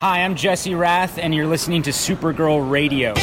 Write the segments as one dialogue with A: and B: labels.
A: Hi, I'm Jesse Rath, and you're listening to Supergirl Radio.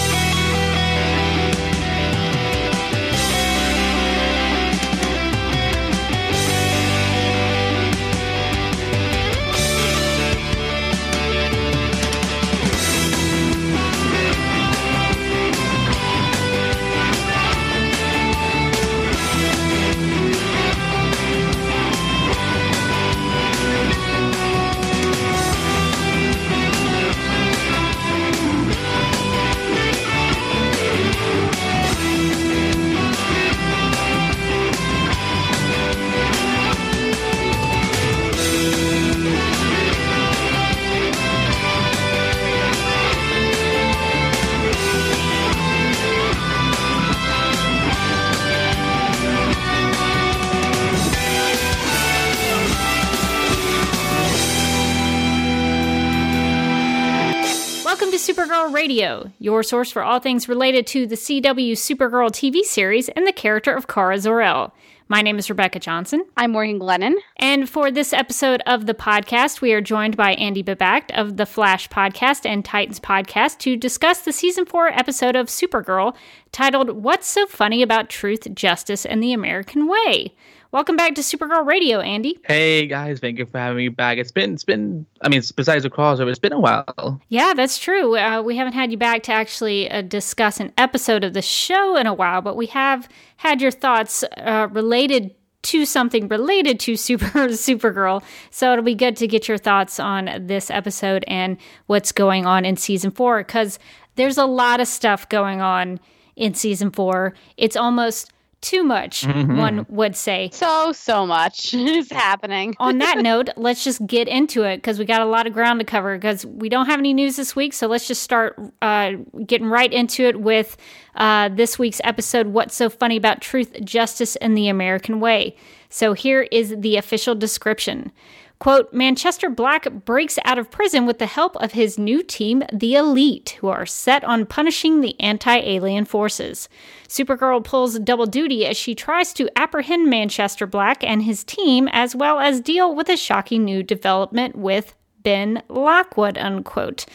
B: Radio, your source for all things related to the CW Supergirl TV series and the character of Kara Zor-El. My name is Rebecca Johnson,
C: I'm Morgan Glennon.
B: and for this episode of the podcast, we are joined by Andy Behbakht of the Flash podcast and Titans podcast to discuss the season four episode of Supergirl titled What's So Funny About Truth, Justice, and the American Way. Welcome back to Supergirl Radio, Andy.
D: Hey guys, thank you for having me back. It's been, it's been. I mean, besides the crossover, it's been a while.
B: Yeah, that's true. Uh, we haven't had you back to actually uh, discuss an episode of the show in a while, but we have had your thoughts uh, related to something related to Super Supergirl. So it'll be good to get your thoughts on this episode and what's going on in season four because there's a lot of stuff going on in season four. It's almost too much, one would say.
C: So, so much is happening.
B: on that note, let's just get into it because we got a lot of ground to cover because we don't have any news this week. So let's just start uh, getting right into it with uh, this week's episode What's So Funny About Truth, Justice, and the American Way. So here is the official description. Quote, Manchester Black breaks out of prison with the help of his new team, the Elite, who are set on punishing the anti alien forces. Supergirl pulls double duty as she tries to apprehend Manchester Black and his team, as well as deal with a shocking new development with Ben Lockwood, unquote.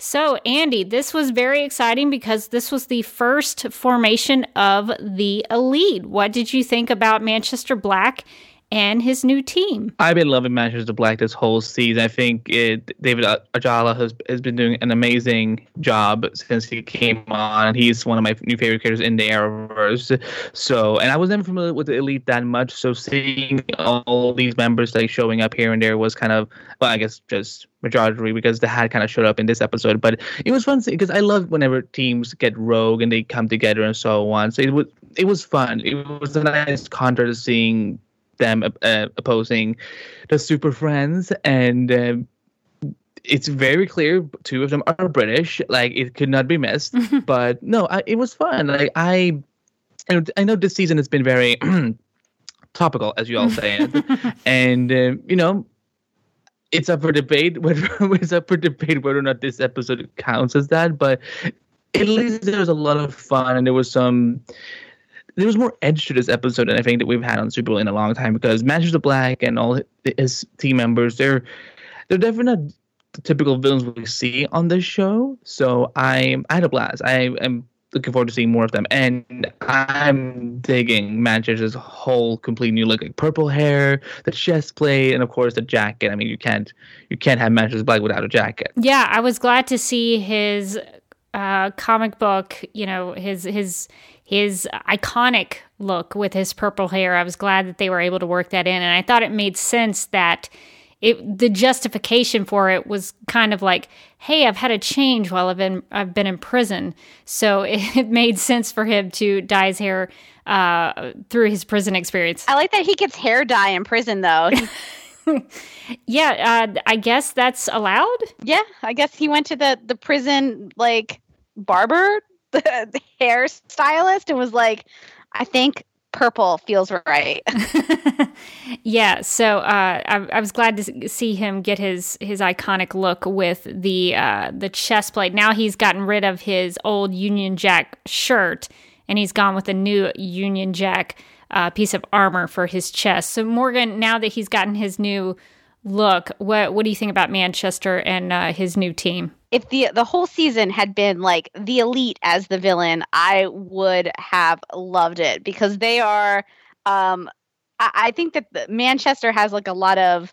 B: So, Andy, this was very exciting because this was the first formation of the Elite. What did you think about Manchester Black and his new team?
D: I've been loving Manchester Black this whole season. I think it, David Ajala has has been doing an amazing job since he came on. He's one of my new favorite characters in the Arrowverse. So, and I was never familiar with the Elite that much. So, seeing all these members like showing up here and there was kind of, well, I guess just majority because the hat kind of showed up in this episode. But it was fun because I love whenever teams get rogue and they come together and so on. So it was it was fun. It was a nice contrast seeing them uh, opposing the Super Friends, and um, it's very clear two of them are British. Like it could not be missed. but no, I, it was fun. Like I, I, know this season has been very topical, as you all say, and um, you know. It's up for debate whether it's up for debate whether or not this episode counts as that, but at least there was a lot of fun and there was some there was more edge to this episode than I think that we've had on Supergirl in a long time because Manchester Black and all his team members, they're they're definitely not the typical villains we see on this show. So I I had a blast. I am looking forward to seeing more of them, and I'm digging Manchester's whole complete new look, like purple hair, the chest plate, and of course the jacket. I mean, you can't you can't have Manchester Black without a jacket.
B: Yeah, I was glad to see his uh, comic book. You know, his his his iconic look with his purple hair. I was glad that they were able to work that in, and I thought it made sense that it the justification for it was kind of like, hey, I've had a change while I've been I've been in prison, so it, it made sense for him to dye his hair uh, through his prison experience.
C: I like that he gets hair dye in prison, though.
B: yeah, uh, I guess that's allowed.
C: yeah, I guess he went to the the prison like barber, the, the hairstylist, and was like, I think purple feels right.
B: yeah, so uh, I, I was glad to see him get his his iconic look with the uh, the chest plate. Now he's gotten rid of his old Union Jack shirt, and he's gone with a new Union Jack uh, piece of armor for his chest. So Morgan, now that he's gotten his new look. What What do you think about Manchester and uh, his new team?
C: If the the whole season had been like the elite as the villain, I would have loved it because they are. Um, I, I think that Manchester has like a lot of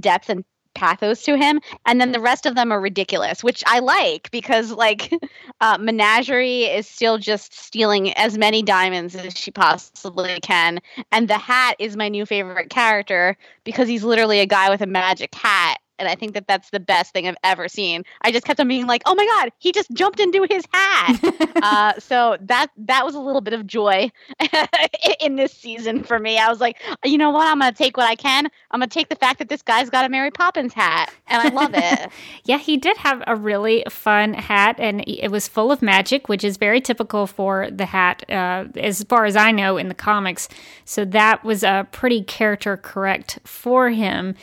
C: depth and pathos to him and then the rest of them are ridiculous which i like because like uh, menagerie is still just stealing as many diamonds as she possibly can and the hat is my new favorite character because he's literally a guy with a magic hat and I think that that's the best thing I've ever seen. I just kept on being like, "Oh my god, he just jumped into his hat!" uh, so that that was a little bit of joy in this season for me. I was like, you know what? I'm gonna take what I can. I'm gonna take the fact that this guy's got a Mary Poppins hat, and I love it.
B: yeah, he did have a really fun hat, and it was full of magic, which is very typical for the hat, uh, as far as I know in the comics. So that was a uh, pretty character correct for him.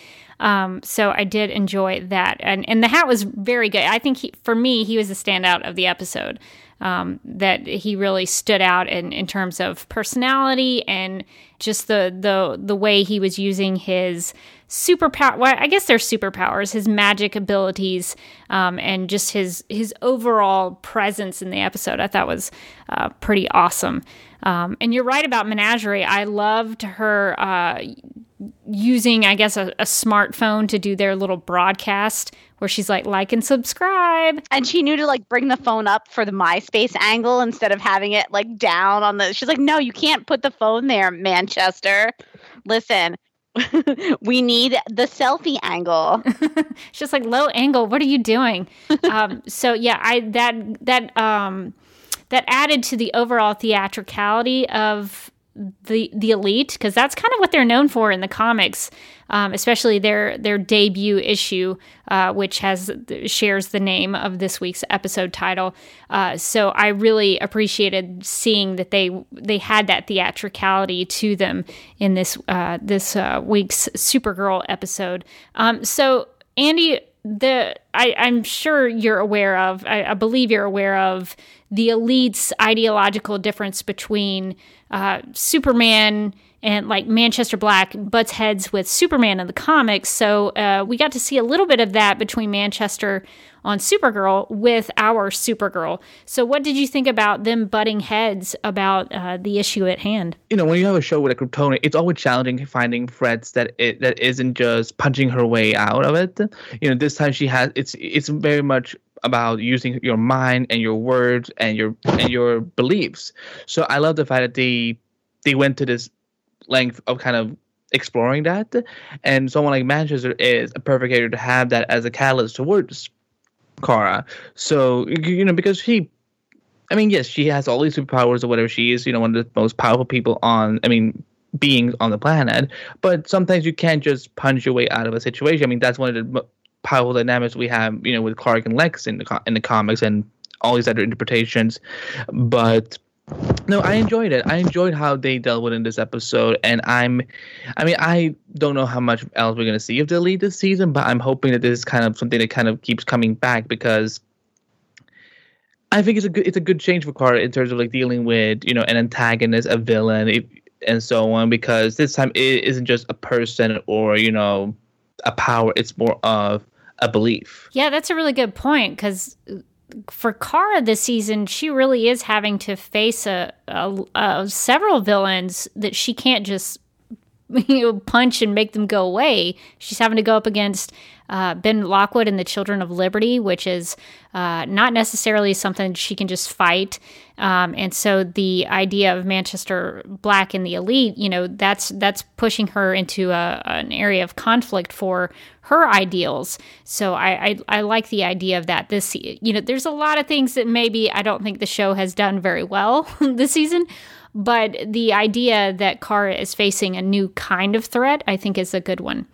B: Um, so I did enjoy that, and and the hat was very good. I think he, for me, he was the standout of the episode. Um, that he really stood out in, in terms of personality and just the the the way he was using his superpower. Well, I guess they're superpowers, his magic abilities, um, and just his his overall presence in the episode. I thought was uh, pretty awesome. Um, and you're right about Menagerie. I loved her uh, using, I guess, a, a, smartphone to do their little broadcast where she's like, like and subscribe.
C: And she knew to like bring the phone up for the MySpace angle instead of having it like down on the. She's like, no, you can't put the phone there, Manchester. Listen, we need the selfie angle.
B: she's just like low angle. What are you doing? um, so yeah, I that that um that added to the overall theatricality of the the elite because that's kind of what they're known for in the comics, um, especially their their debut issue, uh, which has shares the name of this week's episode title. Uh, so I really appreciated seeing that they they had that theatricality to them in this uh, this uh, week's Supergirl episode. Um, so Andy, the I, I'm sure you're aware of. I, I believe you're aware of the elite's ideological difference between uh, Superman and like Manchester Black butts heads with Superman in the comics. So uh, we got to see a little bit of that between Manchester on Supergirl with our Supergirl. So what did you think about them butting heads about uh, the issue at hand?
D: You know, when you have a show with a Kryptonian, it's always challenging finding threats that it that isn't just punching her way out of it. You know, this time she has it's it's very much about using your mind and your words and your and your beliefs. So I love the fact that they they went to this length of kind of exploring that, and someone like Manchester is a perfect character to have that as a catalyst towards Kara. So you know because she. I mean, yes, she has all these superpowers or whatever. She is, you know, one of the most powerful people on. I mean, beings on the planet. But sometimes you can't just punch your way out of a situation. I mean, that's one of the powerful dynamics we have, you know, with Clark and Lex in the in the comics and all these other interpretations. But no, I enjoyed it. I enjoyed how they dealt with it in this episode, and I'm, I mean, I don't know how much else we're gonna see of the Elite this season, but I'm hoping that this is kind of something that kind of keeps coming back because. I think it's a good it's a good change for Kara in terms of like dealing with you know an antagonist, a villain, it, and so on. Because this time it isn't just a person or you know a power; it's more of a belief.
B: Yeah, that's a really good point because for Kara this season, she really is having to face a, a, a several villains that she can't just you know, punch and make them go away. She's having to go up against uh, Ben Lockwood and the Children of Liberty, which is uh, not necessarily something she can just fight. Um, and so the idea of Manchester Black in the elite, you know, that's that's pushing her into a, an area of conflict for her ideals. So I, I, I like the idea of that. This you know, there's a lot of things that maybe I don't think the show has done very well this season. But the idea that Kara is facing a new kind of threat, I think, is a good one.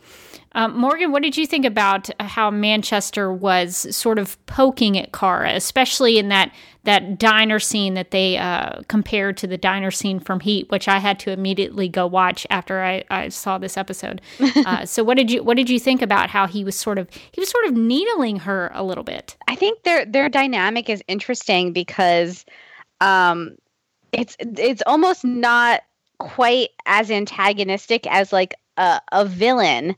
B: Um, Morgan, what did you think about how Manchester was sort of poking at Kara, especially in that that diner scene that they uh, compared to the diner scene from Heat, which I had to immediately go watch after I, I saw this episode. Uh, so, what did you what did you think about how he was sort of he was sort of needling her a little bit?
C: I think their their dynamic is interesting because um, it's it's almost not quite as antagonistic as like a, a villain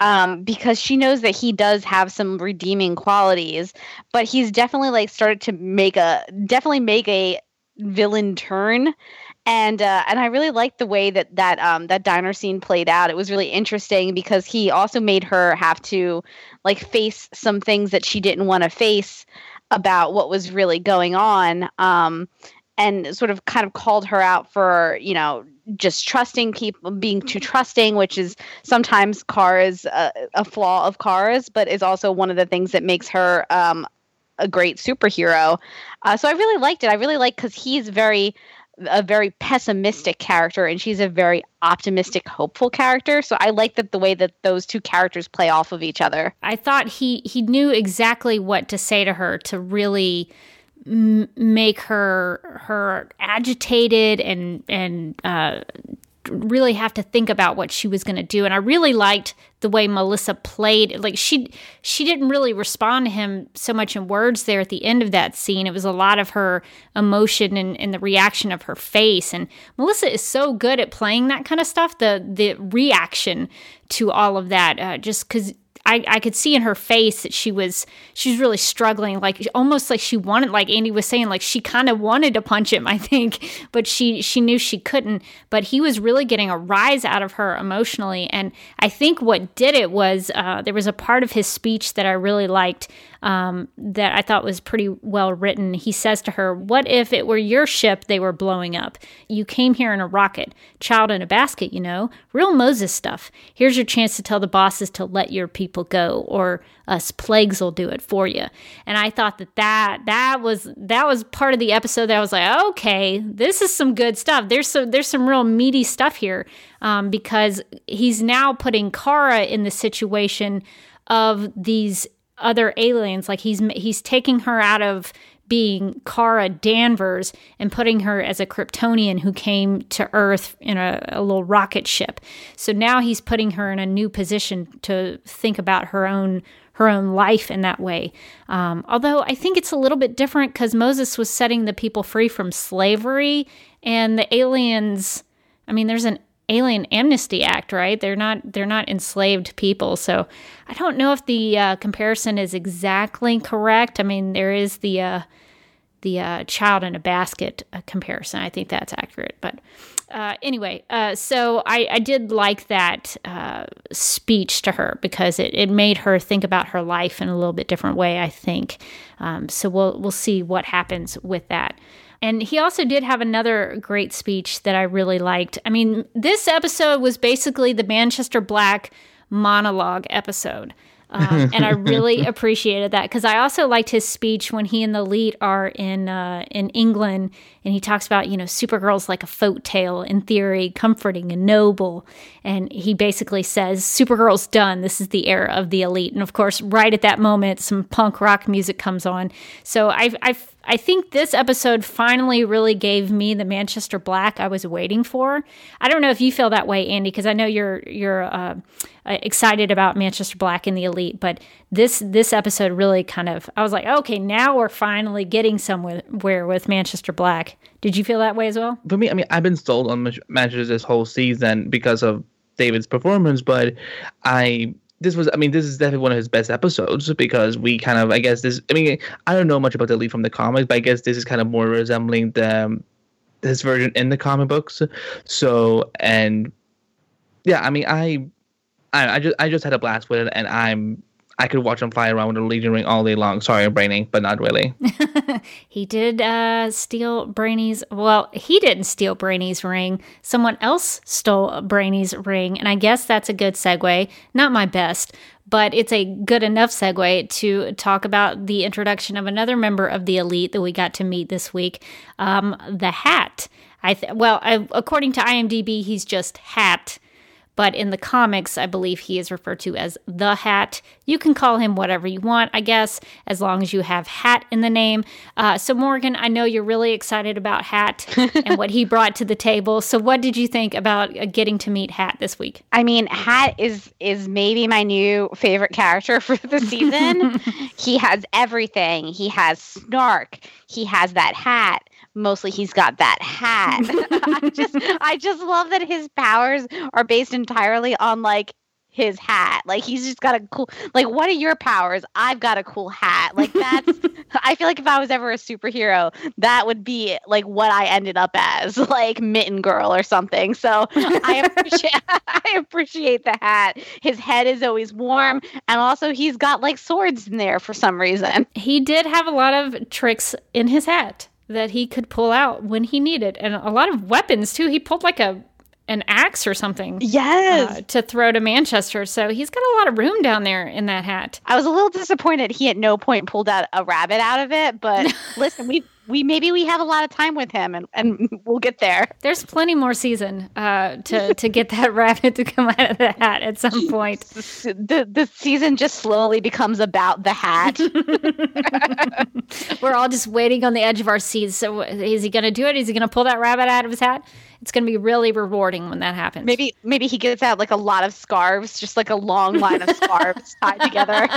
C: um, because she knows that he does have some redeeming qualities, but he's definitely like started to make a definitely make a villain turn and uh, and I really liked the way that that um, that diner scene played out. It was really interesting because he also made her have to like face some things that she didn't want to face about what was really going on, um, and sort of kind of called her out for you know just trusting people, being too trusting, which is sometimes Kara's a, a flaw of Kara's, but is also one of the things that makes her um, a great superhero. Uh, so I really liked it. I really like because he's very a very pessimistic character and she's a very optimistic hopeful character so i like that the way that those two characters play off of each other
B: i thought he he knew exactly what to say to her to really make her her agitated and and uh, really have to think about what she was going to do. And i really liked the way melissa played like she she didn't really respond to him so much in words there at the end of that scene. It was a lot of her emotion and, and the reaction of her face. And melissa is so good at playing that kind of stuff the the reaction to all of that uh, just because I, I could see in her face that she was she was really struggling like almost like she wanted like Andy was saying like she kind of wanted to punch him I think but she she knew she couldn't. But he was really getting a rise out of her emotionally and I think what did it was uh, there was a part of his speech that I really liked um, that I thought was pretty well written. He says to her, What if it were your ship they were blowing up? You came here in a rocket, child in a basket, you know, real Moses stuff. Here's your chance to tell the bosses to let your people go, or us plagues will do it for you. And I thought that that, that was that was part of the episode that I was like, okay, this is some good stuff. There's some there's some real meaty stuff here um, because he's now putting Kara in the situation of these other aliens. Like he's he's taking her out of being Kara Danvers and putting her as a Kryptonian who came to Earth in a, a, little rocket ship. So now he's putting her in a new position to think about her own her own life in that way. Um, although I think it's a little bit different because Moses was setting the people free from slavery, and the aliens. I mean, there's an Alien Amnesty Act, right? They're not they're not enslaved people, so I don't know if the uh, comparison is exactly correct. I mean, there is the uh, the uh, child in a basket uh, comparison. I think that's accurate, but uh, anyway, uh, so I, I, did like that speech to her because it, it made her think about her life in a little bit different way. I think um, so. We'll we'll see what happens with that. And he also did have another great speech that I really liked. I mean, this episode was basically the Manchester Black monologue episode. Um, and I really appreciated that because I also liked his speech when he and the Elite are in uh, in England, and he talks about you know Supergirl's like a folk tale in theory, comforting and noble, and he basically says Supergirl's done. This is the era of the elite, and of course, right at that moment, some punk rock music comes on. So I I I think this episode finally really gave me the Manchester Black I was waiting for. I don't know if you feel that way, Andy, because I know you're you're. Uh, uh, excited about Manchester Black and the Elite, but this this episode really kind of I was like, okay, now we're finally getting somewhere with Manchester Black. Did you feel that way as well?
D: For me, I mean, I've been sold on Manchester this whole season because of David's performance, but I this was I mean this is definitely one of his best episodes because we kind of I guess this I mean I don't know much about the Elite from the comics, but I guess this is kind of more resembling the um, his version in the comic books. So and yeah, I mean I I, I just I just had a blast with it, and I'm I could watch him fly around with a Legion ring all day long. Sorry, I'm but not really.
B: he did uh, steal Brainy's. Well, he didn't steal Brainy's ring. Someone else stole Brainy's ring, and I guess that's a good segue. Not my best, but it's a good enough segue to talk about the introduction of another member of the elite that we got to meet this week, um, the Hat. I th- well, I, according to IMDb, he's just Hat but in the comics, I believe he is referred to as the Hat. You can call him whatever you want, I guess, as long as you have Hat in the name. Uh, so, Morgan, I know you're really excited about Hat and what he brought to the table. So, what did you think about uh, getting to meet Hat this week?
C: I mean, Hat is is maybe my new favorite character for the season. he has everything. He has snark. He has that hat mostly he's got that hat. I just I just love that his powers are based entirely on like his hat. Like he's just got a cool like what are your powers? I've got a cool hat. Like that's I feel like if I was ever a superhero, that would be like what I ended up as, like mitten girl or something. So I appreciate I appreciate the hat. His head is always warm and also he's got like swords in there for some reason.
B: He did have a lot of tricks in his hat that he could pull out when he needed and a lot of weapons too. He pulled like a an axe or something.
C: Yes.
B: Uh, to throw to Manchester. So he's got a lot of room down there in that hat.
C: I was a little disappointed he at no point pulled out a rabbit out of it, but listen, we we maybe we have a lot of time with him and, and we'll get there.
B: There's plenty more season uh, to to get that rabbit to come out of the hat at some point.
C: The the season just slowly becomes about the hat.
B: We're all just waiting on the edge of our seats. So is he going to do it? Is he going to pull that rabbit out of his hat? It's going to be really rewarding when that happens.
C: Maybe maybe he gets out like a lot of scarves, just like a long line of scarves tied together.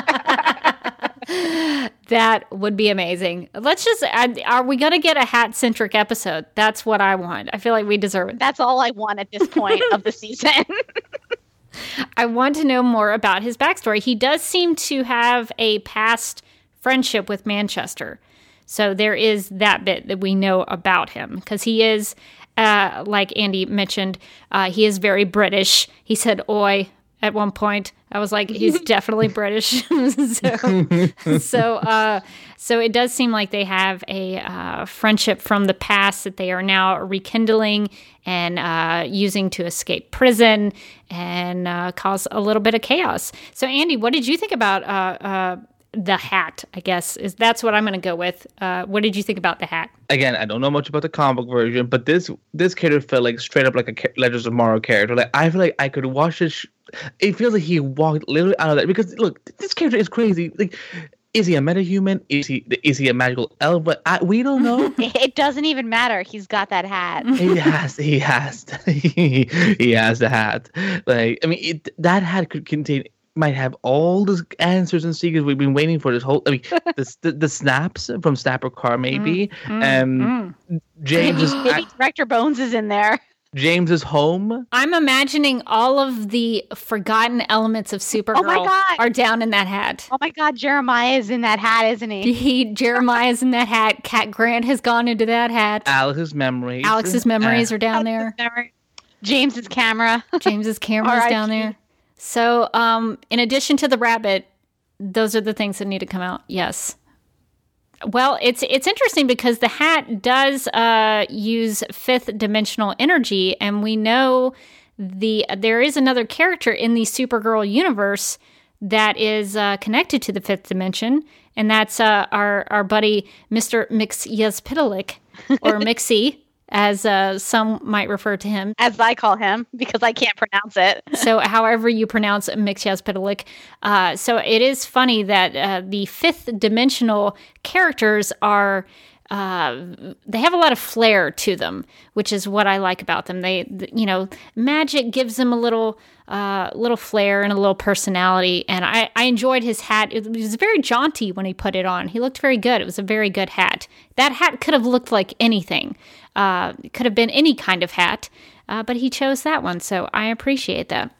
B: That would be amazing. Let's just are we going to get a hat centric episode? That's what I want. I feel like we deserve it.
C: That's all I want at this point of the season.
B: I want to know more about his backstory. He does seem to have a past friendship with Manchester. So there is that bit that we know about him because he is, uh, like Andy mentioned, uh, he is very British. He said "oi" at one point. I was like, he's definitely British. so, so, uh, so it does seem like they have a uh, friendship from the past that they are now rekindling and uh, using to escape prison and uh, cause a little bit of chaos. So, Andy, what did you think about uh, uh, the hat? I guess is that's what I'm going to go with. what did you think about the hat?
D: Again, I don't know much about the comic book version, but this this character felt like straight up like a Legends of Tomorrow character. Like I feel like I could watch this. Sh- it feels like he walked literally out of that because look, this character is crazy. Like, is he a metahuman? Is he is he a magical elf? But I, we don't know.
C: it doesn't even matter. He's got that hat.
D: he has. He has. he, he has the hat. Like I mean, it, that hat could contain might have all the answers and secrets we've been waiting for this whole. I mean, the the, the snaps from Snapper Carr maybe.
B: Mm, mm,
D: um,
B: mm.
D: James is
C: Maybe Director Bones is in there.
D: James's home.
B: I'm imagining all of the forgotten elements of Supergirl oh my
C: God.
B: are down in that hat.
C: Oh my God, Jeremiah is in that hat, isn't he?
B: He Jeremiah's in that hat. Cat Grant has gone into that hat.
D: Alex's memories.
B: Alex's memories
D: Uh,
B: are down there.
C: James's camera.
B: James's camera
C: is
B: down there. So, um, in addition to the rabbit, those are the things that need to come out. Yes. Well, it's it's interesting because the hat does uh, use fifth dimensional energy, and we know the there is another character in the Supergirl universe that is uh, connected to the fifth dimension, and that's uh, our our buddy Mister Mix Mixyezpitalik or Mixie, as uh, some might refer to him.
C: As I call him, because I can't pronounce it.
B: so however you pronounce Mixyazpitalik. Uh, so it is funny that uh, the fifth dimensional characters are uh, they have a lot of flair to them, which is what I like about them. They, you know, magic gives them a little, uh, little flair and a little personality. And I, I enjoyed his hat. It was very jaunty when he put it on. He looked very good. It was a very good hat. That hat could have looked like anything. Uh, could have been any kind of hat, uh, but he chose that one. So I appreciate that.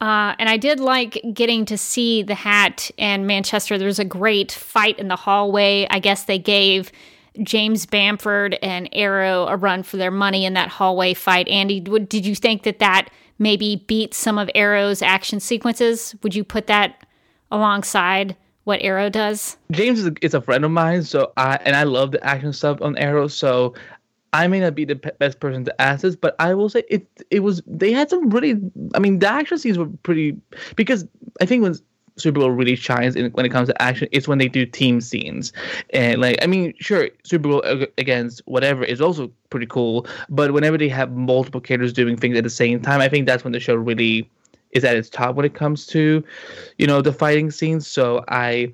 B: Uh, and I did like getting to see the hat and Manchester. There's a great fight in the hallway. I guess they gave James Bamford and Arrow a run for their money in that hallway fight. Andy, did you think that that maybe beat some of Arrow's action sequences? Would you put that alongside what Arrow does?
D: James is a, is a friend of mine, so I and I love the action stuff on Arrow. So I may not be the best person to ask this, but I will say it. It was they had some really. I mean, the action scenes were pretty because I think when Supergirl really shines in, when it comes to action, it's when they do team scenes, and like I mean, sure, Supergirl against whatever is also pretty cool, but whenever they have multiple characters doing things at the same time, I think that's when the show really is at its top when it comes to, you know, the fighting scenes. So I.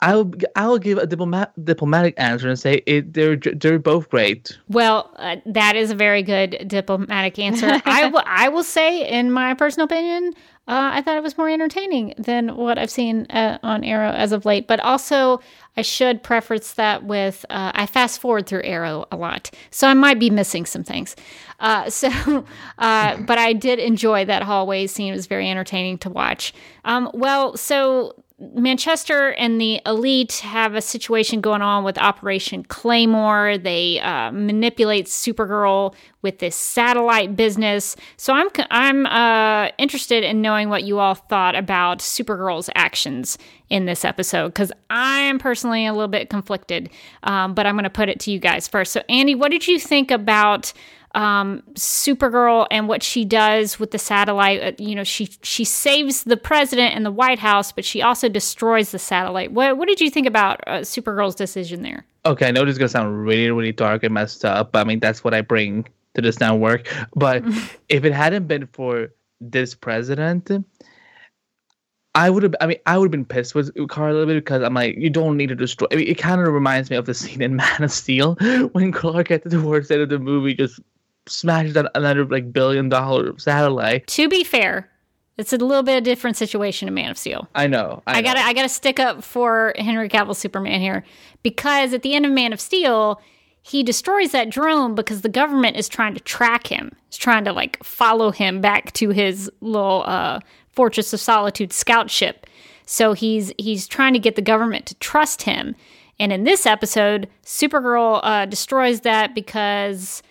D: I'll I'll give a diplomat, diplomatic answer and say it they're they're both great.
B: Well, uh, that is a very good diplomatic answer. I will I will say, in my personal opinion, uh, I thought it was more entertaining than what I've seen uh, on Arrow as of late. But also, I should preface that with uh, I fast forward through Arrow a lot, so I might be missing some things. Uh, so, uh, but I did enjoy that hallway scene; it was very entertaining to watch. Um, well, so Manchester and the elite have a situation going on with Operation Claymore. They uh, manipulate Supergirl with this satellite business. So I'm I'm uh, interested in knowing what you all thought about Supergirl's actions in this episode because I am personally a little bit conflicted. Um, but I'm going to put it to you guys first. So Andy, what did you think about? Um, Supergirl and what she does with the satellite. Uh, you know, she she saves the president and the White House, but she also destroys the satellite. What what did you think about uh, Supergirl's decision there?
D: Okay, I know this is gonna sound really really dark and messed up, but I mean that's what I bring to this network. But if it hadn't been for this president. I would have. I mean, I would have been pissed with Kara a little bit because I'm like, you don't need to destroy. I mean, it kind of reminds me of the scene in Man of Steel when Clark at the towards the end of the movie just smashes another like billion dollar satellite.
B: To be fair, it's a little bit of different situation in Man of Steel.
D: I know.
B: I, I gotta I gotta stick up for Henry Cavill Superman here because at the end of Man of Steel, he destroys that drone because the government is trying to track him. It's trying to like follow him back to his little uh, Fortress of Solitude scout ship. So he's he's trying to get the government to trust him. And in this episode, Supergirl uh, destroys that because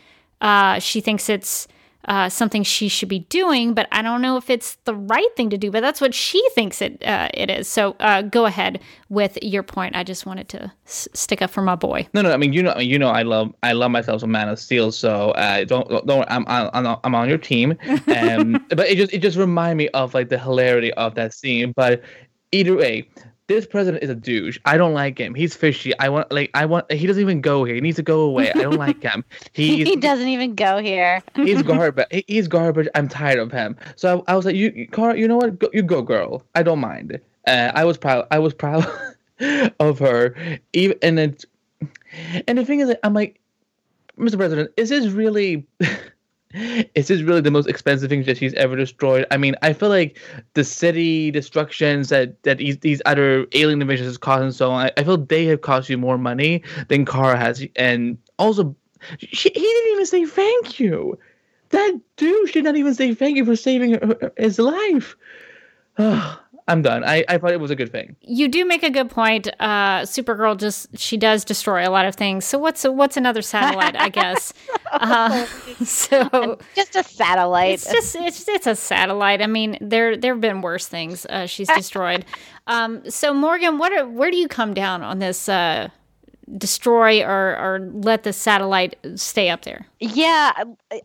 B: uh, she thinks it's uh, something she should be doing, but I don't know if it's the right thing to do. But that's what she thinks it uh, it is. So uh, go ahead with your point. I just wanted to s- stick up for my boy.
D: No, no. I mean, you know, you know, I love I love myself some Man of Steel. So uh, don't don't. I'm I'm I'm on your team. Um, but it just it just remind me of like the hilarity of that scene. But either way, this president is a douche. I don't like him. He's fishy. I want like I want. He doesn't even go here. He needs to go away. I don't like him.
C: He's, he doesn't even go here.
D: he's garbage. He's garbage. I'm tired of him. So I, I was like, you, Carl. You know what? Go, you go, girl. I don't mind. Uh, I was proud. I was proud of her. Even and it's and the thing is, I'm like, Mr. President, is this really? Is this really the most expensive thing that she's ever destroyed? I mean, I feel like the city destructions that that these, these other alien invasions has caused and so on, I, I feel they have cost you more money than Kara has, and also, she, he didn't even say thank you. That douche did not even say thank you for saving her, his life. I'm done. I, I thought it was a good thing.
B: You do make a good point. Uh, Supergirl just she does destroy a lot of things. So what's what's another satellite? I guess. Uh, so
C: just a satellite.
B: It's just it's it's a satellite. I mean, there there have been worse things uh, she's destroyed. Um, so Morgan, what are, where do you come down on this? Destroy or, or let the satellite stay up there.
C: Yeah,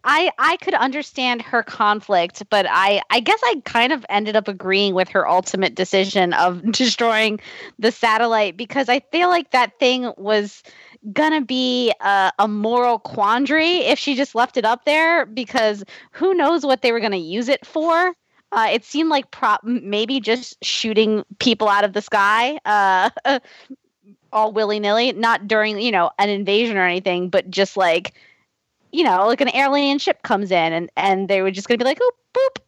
C: I I could understand her conflict, but I I guess I kind of ended up agreeing with her ultimate decision of destroying the satellite because I feel like that thing was gonna be a, a moral quandary if she just left it up there because who knows what they were gonna use it for. Uh, it seemed like prop maybe just shooting people out of the sky uh, all willy nilly, not during, you know, an invasion or anything, but just like, you know, like an alien ship comes in and, and they were just going to be like, oh, boop.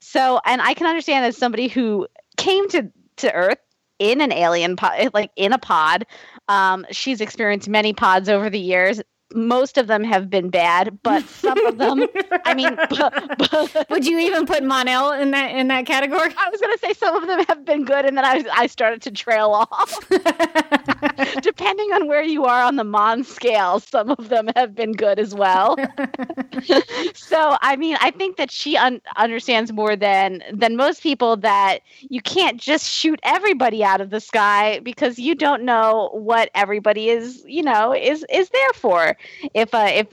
C: So, and I can understand as somebody who came to, to Earth in an alien pod, like in a pod, um, she's experienced many pods over the years most of them have been bad, but some of them, I mean, but,
B: but, would you even put Mon-El in that in that category?
C: I was going to say some of them have been good, and then I I started to trail off. Depending on where you are on the Mon scale, some of them have been good as well. so I mean, I think that she un- understands more than than most people that you can't just shoot everybody out of the sky because you don't know what everybody is, you know, is is there for if uh, if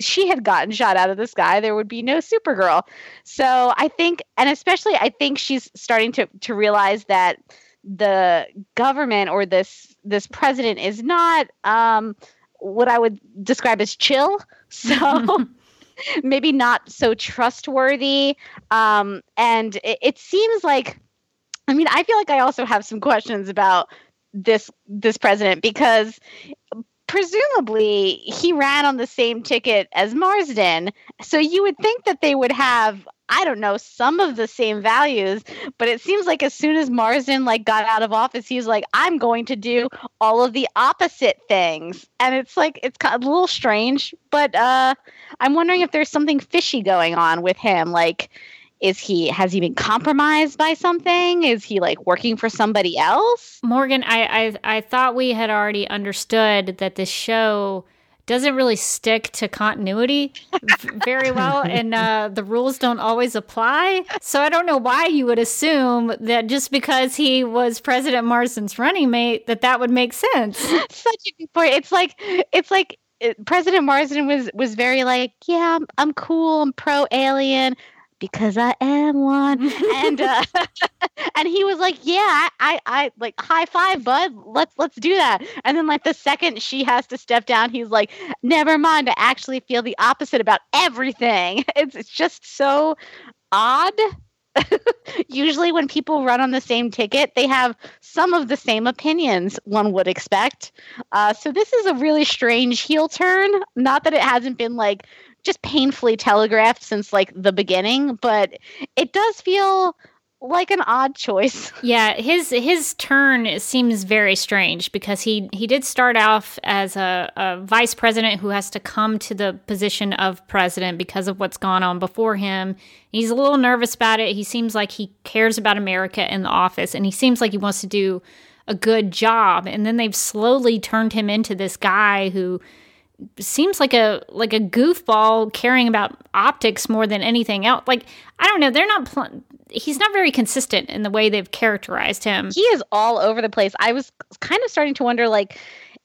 C: she had gotten shot out of the sky, there would be no Supergirl. So I think, and especially I think she's starting to to realize that the government or this this president is not um, what I would describe as chill. So. maybe not so trustworthy um, and it, it seems like i mean i feel like i also have some questions about this this president because presumably he ran on the same ticket as Marsdin. So you would think that they would have I don't know, some of the same values, but it seems like as soon as Marsdin like got out of office, he was like, I'm going to do all of the opposite things. And it's like it's a little strange, but uh I'm wondering if there's something fishy going on with him. Like is he has he been compromised by something? Is he like working for somebody else?
B: Morgan, I I, I thought we had already understood that this show doesn't really stick to continuity very well, and uh, the rules don't always apply. So I don't know why you would assume that just because he was President Marsdin's running mate, that that would make sense.
C: Such a good point. It's like it's like uh, President Marsdin was was very like, yeah, I'm, I'm cool, I'm pro alien because I am one. and uh, and he was like, "Yeah, I, I like high five, bud. Let's let's do that." And then like the second she has to step down, he's like, "Never mind. I actually feel the opposite about everything." It's it's just so odd. Usually, when people run on the same ticket, they have some of the same opinions one would expect. Uh, so, this is a really strange heel turn. Not that it hasn't been like just painfully telegraphed since like the beginning, but it does feel like an odd choice.
B: Yeah, his his turn seems very strange because he he did start off as a, a, vice president who has to come to the position of president because of what's gone on before him. He's a little nervous about it. He seems like he cares about America in the office, and he seems like he wants to do a good job. And then they've slowly turned him into this guy who seems like a like a goofball caring about optics more than anything else. Like I don't know, they're not. Pl- he's not very consistent in the way they've characterized him.
C: He is all over the place. I was kind of starting to wonder, like,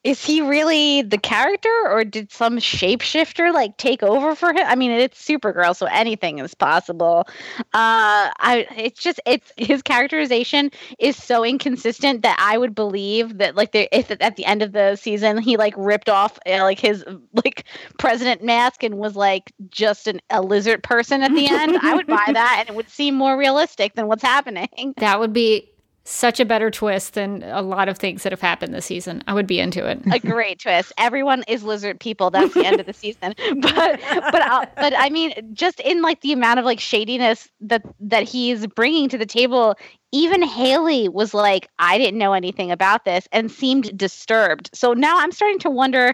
C: is he really the character or did some shapeshifter like take over for him? I mean it's supergirl so anything is possible. Uh i it's just it's his characterization is so inconsistent that i would believe that like there if at the end of the season he like ripped off uh, like his like president mask and was like just an, a lizard person at the end. I would buy that and it would seem more realistic than what's happening.
B: That would be such a better twist than a lot of things that have happened this season. I would be into it.
C: a great twist. Everyone is lizard people. That's the end of the season. But but uh, but I mean, just in like the amount of like shadiness that that he's bringing to the table. Even Haley was like, I didn't know anything about this and seemed disturbed. So now I'm starting to wonder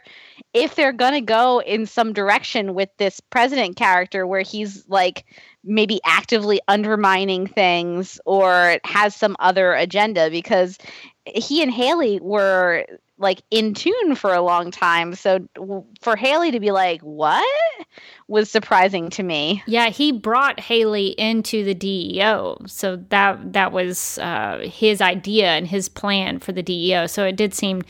C: if they're going to go in some direction with this president character where he's like maybe actively undermining things or has some other agenda because he and Haley were like in tune for a long time. So for Haley to be like, "What?" was surprising to me.
B: Yeah, he brought Haley into the DEO, so that that was uh, his idea and his plan for the DEO. So it did seem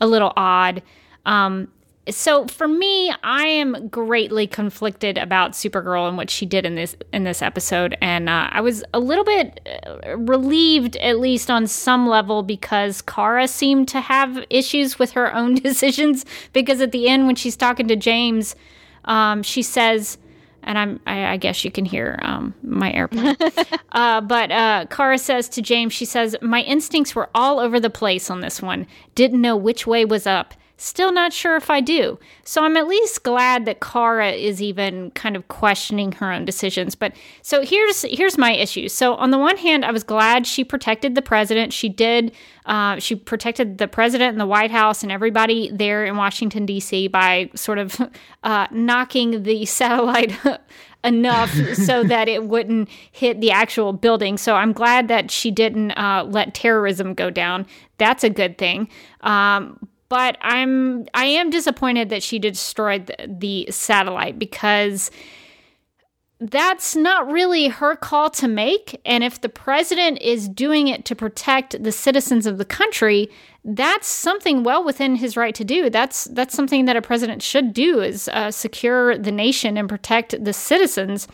B: a little odd. Um, so for me, I am greatly conflicted about Supergirl and what she did in this in this episode, and uh, I was a little bit uh, relieved, at least on some level, because Kara seemed to have issues with her own decisions. Because at the end, when she's talking to James, um, she says, and I'm I, I, guess you can hear um, my airplane. uh, but uh, Kara says to James, she says, "My instincts were all over the place on this one. Didn't know which way was up." Still not sure if I do. So I'm at least glad that Kara is even kind of questioning her own decisions. But so here's here's my issue. So on the one hand, I was glad she protected the president. She did. Uh, she protected the president and the White House and everybody there in Washington D.C. by sort of uh, knocking the satellite. enough so that it wouldn't hit the actual building. So I'm glad that she didn't uh, let terrorism go down. That's a good thing. Um, but I'm I am disappointed that she destroyed the, the satellite because that's not really her call to make. And if the president is doing it to protect the citizens of the country, that's something well within his right to do. That's that's something that a president should do is uh, secure the nation and protect the citizens.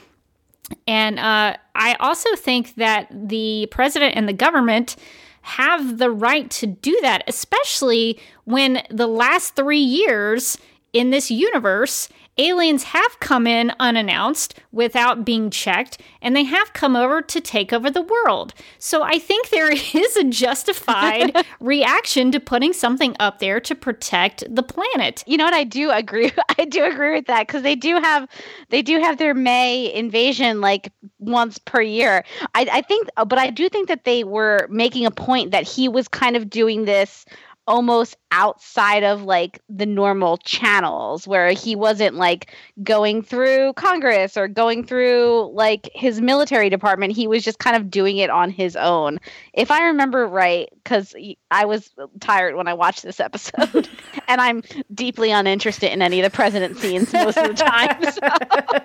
B: And uh, I also think that the president and the government have the right to do that, especially when the last three years in this universe, aliens have come in unannounced without being checked, and they have come over to take over the world. So I think there is a justified reaction to putting something up there to protect the planet.
C: You know what? I do agree. I do agree with that because they do have they do have their May invasion like once per year. I, I think, but I do think that they were making a point that he was kind of doing this almost outside of like the normal channels where he wasn't like going through Congress or going through like his military department. He was just kind of doing it on his own. If I remember right, because I was tired when I watched this episode and I'm deeply uninterested in any of the president scenes most of the time. So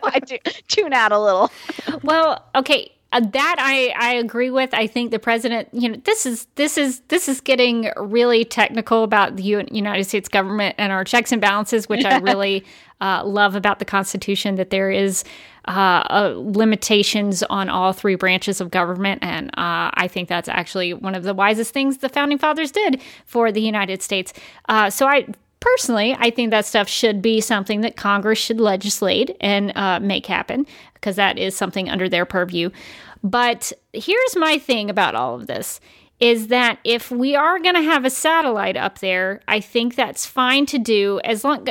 C: I do tune out a little.
B: Well, okay uh, that I, I agree with. I think the president, you know, this is this is this is getting really technical about the United States government and our checks and balances, which I really uh, love about the Constitution. That there is uh, uh, limitations on all three branches of government, and uh, I think that's actually one of the wisest things the founding fathers did for the United States. Uh, so I personally, I think that stuff should be something that Congress should legislate and uh, make happen because that is something under their purview. But here's my thing about all of this is that if we are going to have a satellite up there, I think that's fine to do as long.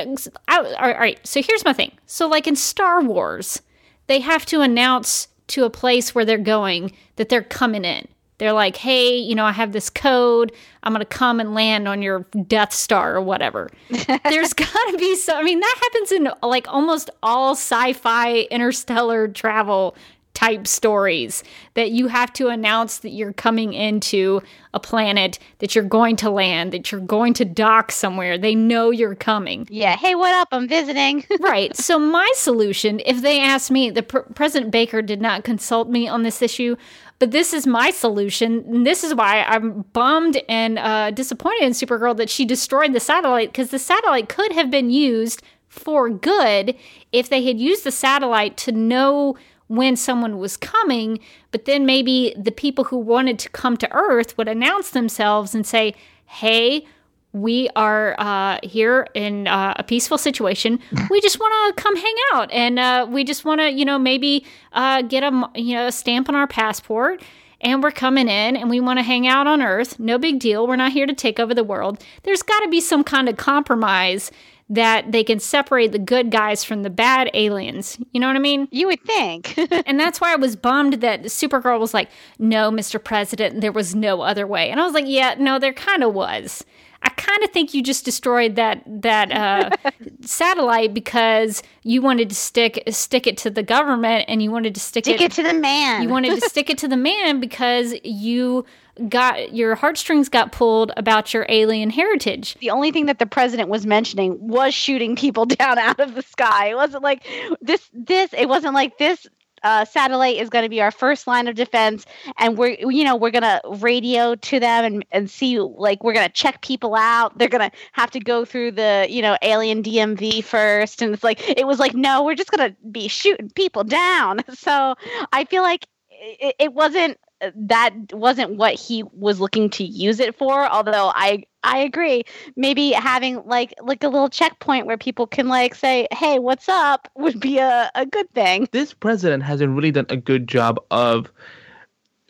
B: All right, so here's my thing. So, like in Star Wars, they have to announce to a place where they're going that they're coming in. They're like, hey, you know, I have this code. I'm going to come and land on your Death Star or whatever. There's got to be some, I mean, that happens in like almost all sci fi interstellar travel type stories that you have to announce that you're coming into a planet, that you're going to land, that you're going to dock somewhere. They know you're coming.
C: Yeah. Hey, what up? I'm visiting.
B: right. So, my solution, if they ask me, the pr- President Baker did not consult me on this issue, but this is my solution. And this is why I'm bummed and uh, disappointed in Supergirl that she destroyed the satellite because the satellite could have been used for good if they had used the satellite to know when someone was coming, but then maybe the people who wanted to come to Earth would announce themselves and say, hey, we are uh, here in uh, a peaceful situation. We just want to come hang out, and uh, we just want to, you know, maybe uh, get a you know a stamp on our passport, and we're coming in, and we want to hang out on Earth. No big deal. We're not here to take over the world. There's got to be some kind of compromise that they can separate the good guys from the bad aliens. You know what I mean?
C: You would think.
B: and that's why I was bummed that Supergirl was like, no, Mr. President, there was no other way. And I was like, yeah, no, there kind of was. I kind of think you just destroyed that that uh, satellite because you wanted to stick stick it to the government and you wanted to stick,
C: stick
B: it,
C: it to the man.
B: You wanted to stick it to the man because you got your heartstrings got pulled about your alien heritage.
C: The only thing that the president was mentioning was shooting people down out of the sky. It wasn't like this this it wasn't like this uh, satellite is going to be our first line of defense and we're you know we're going to radio to them and, and see like we're going to check people out they're going to have to go through the you know alien dmv first and it's like it was like no we're just going to be shooting people down so i feel like it, it wasn't that wasn't what he was looking to use it for although i i agree. Maybe having like like a little checkpoint where people can like say hey what's up? would be a, a good thing.
D: This president hasn't really done a good job of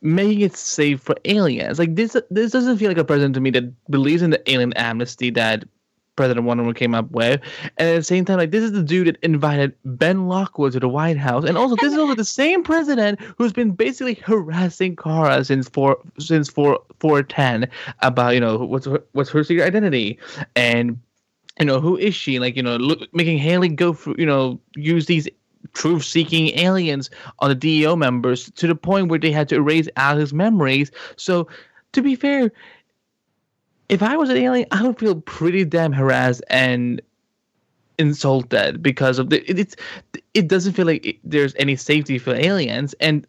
D: making it safe for aliens. Like this this doesn't feel like a president to me that believes in the alien amnesty that President Wonder Woman came up with. And at the same time, like this is the dude that invited Ben Lockwood to the White House, and also this is also the same president who's been basically harassing Kara since four since four four ten about you know what's her, what's her secret identity and you know who is she like you know look, making Haley go through you know use these truth seeking aliens on the DEO members to the point where they had to erase his memories. So to be fair, if I was an alien, I would feel pretty damn harassed and insulted because of the it, it's it doesn't feel like it, there's any safety for aliens. And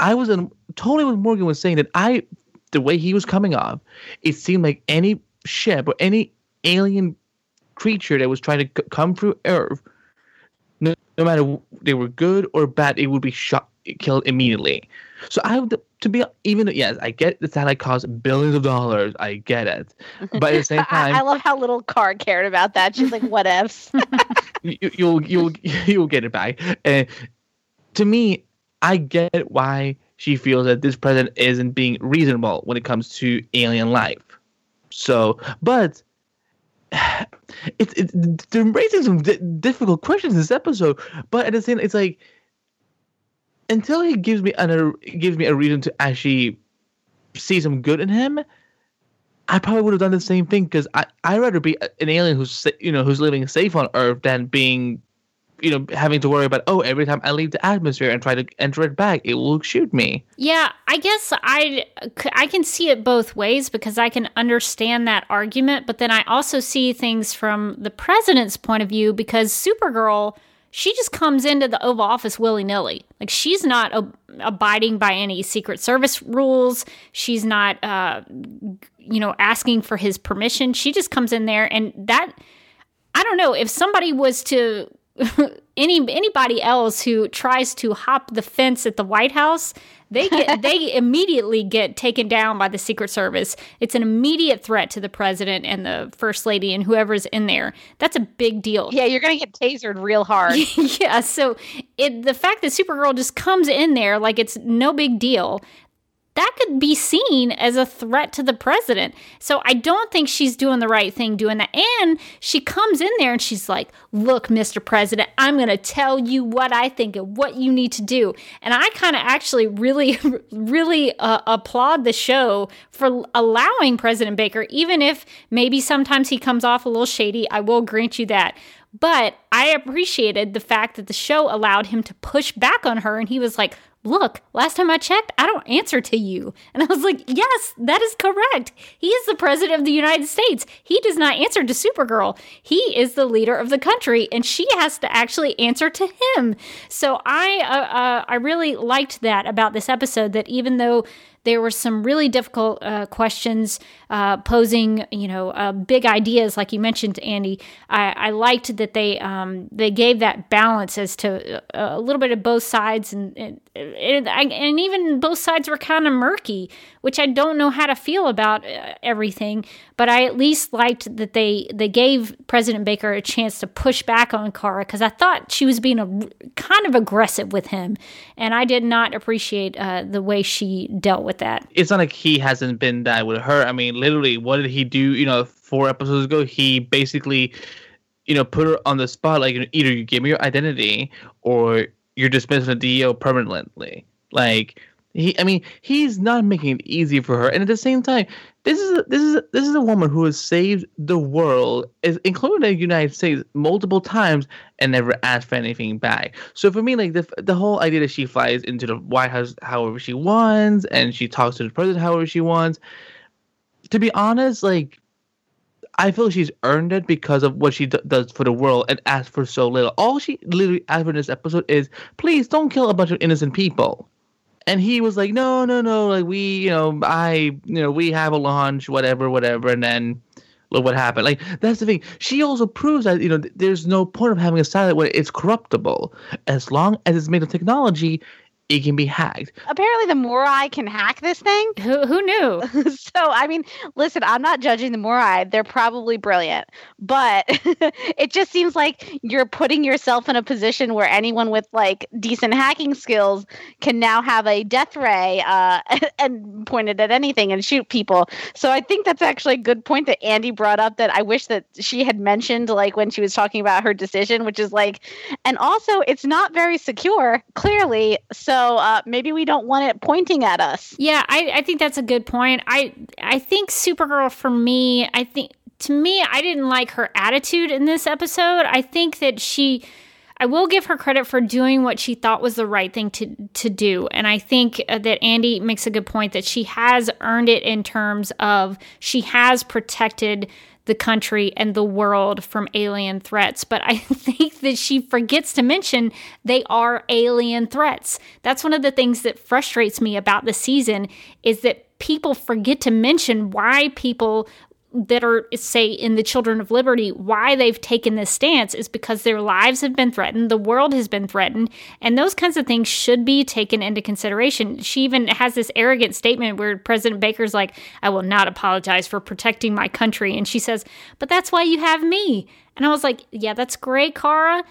D: I was in totally what Morgan was saying that I the way he was coming off it seemed like any ship or any alien creature that was trying to c- come through Earth no, no matter they were good or bad it would be shot killed immediately So I would to be even yes, I get the satellite costs billions of dollars. I get it, but at the same time,
C: I, I love how little Kara cared about that. She's like, "What ifs?"
D: you, you'll you'll you'll get it back. And to me, I get why she feels that this president isn't being reasonable when it comes to alien life. So, but it's it's they're raising some d- difficult questions this episode. But at the same, it's like until he gives me an gives me a reason to actually see some good in him. I probably would have done the same thing because I I'd rather be an alien who's you know who's living safe on Earth than being you know having to worry about oh every time I leave the atmosphere and try to enter it back it will shoot me.
B: Yeah, I guess I I can see it both ways because I can understand that argument, but then I also see things from the president's point of view because Supergirl she just comes into the Oval Office willy nilly. Like she's not ab- abiding by any Secret Service rules. She's not, uh, you know, asking for his permission. She just comes in there, and that I don't know if somebody was to any anybody else who tries to hop the fence at the White House, they get they immediately get taken down by the Secret Service. It's an immediate threat to the president and the first lady and whoever's in there. That's a big deal.
C: Yeah, you're gonna get tasered real hard.
B: yeah, so it the fact that Supergirl just comes in there like it's no big deal that could be seen as a threat to the president. So I don't think she's doing the right thing doing that. And she comes in there and she's like, Look, Mr. President, I'm going to tell you what I think and what you need to do. And I kind of actually really, really uh, applaud the show for allowing President Baker, even if maybe sometimes he comes off a little shady. I will grant you that. But I appreciated the fact that the show allowed him to push back on her and he was like, look, last time I checked, I don't answer to you. And I was like, yes, that is correct. He is the president of the United States. He does not answer to Supergirl. He is the leader of the country, and she has to actually answer to him. So I, uh, uh, I really liked that about this episode. That even though there were some really difficult uh, questions uh, posing, you know, uh, big ideas, like you mentioned, Andy. I, I liked that they um, they gave that balance as to uh, a little bit of both sides, and and, and, and even both sides were kind of murky, which I don't know how to feel about uh, everything. But I at least liked that they they gave President Baker a chance to push back on Kara because I thought she was being a kind of aggressive with him, and I did not appreciate uh, the way she dealt with that.
D: It's not like he hasn't been that with her. I mean, literally, what did he do? You know, four episodes ago, he basically, you know, put her on the spot. Like, either you give me your identity or you're dismissing the DEO permanently. Like, he, I mean, he's not making it easy for her, and at the same time, this is a, this is a, this is a woman who has saved the world, including the United States, multiple times and never asked for anything back. So for me, like the the whole idea that she flies into the White House however she wants and she talks to the president however she wants, to be honest, like I feel she's earned it because of what she d- does for the world and asks for so little. All she literally asked for in this episode is, please don't kill a bunch of innocent people and he was like, no, no, no, like we, you know, I, you know, we have a launch, whatever, whatever, and then look what happened. Like that's the thing. She also proves that you know there's no point of having a satellite where it's corruptible as long as it's made of technology it can be hacked.
C: Apparently, the Morai can hack this thing.
B: Who, who knew?
C: so, I mean, listen, I'm not judging the Morai. They're probably brilliant. But it just seems like you're putting yourself in a position where anyone with like decent hacking skills can now have a death ray uh, and point it at anything and shoot people. So, I think that's actually a good point that Andy brought up that I wish that she had mentioned, like when she was talking about her decision, which is like, and also it's not very secure, clearly. So, so uh, maybe we don't want it pointing at us.
B: Yeah, I, I think that's a good point. I I think Supergirl for me, I think to me, I didn't like her attitude in this episode. I think that she. I will give her credit for doing what she thought was the right thing to to do, and I think uh, that Andy makes a good point that she has earned it in terms of she has protected the country and the world from alien threats. But I think that she forgets to mention they are alien threats. That's one of the things that frustrates me about the season is that people forget to mention why people that are, say, in the Children of Liberty, why they've taken this stance is because their lives have been threatened, the world has been threatened, and those kinds of things should be taken into consideration. She even has this arrogant statement where President Baker's like, I will not apologize for protecting my country. And she says, But that's why you have me. And I was like, Yeah, that's great, Kara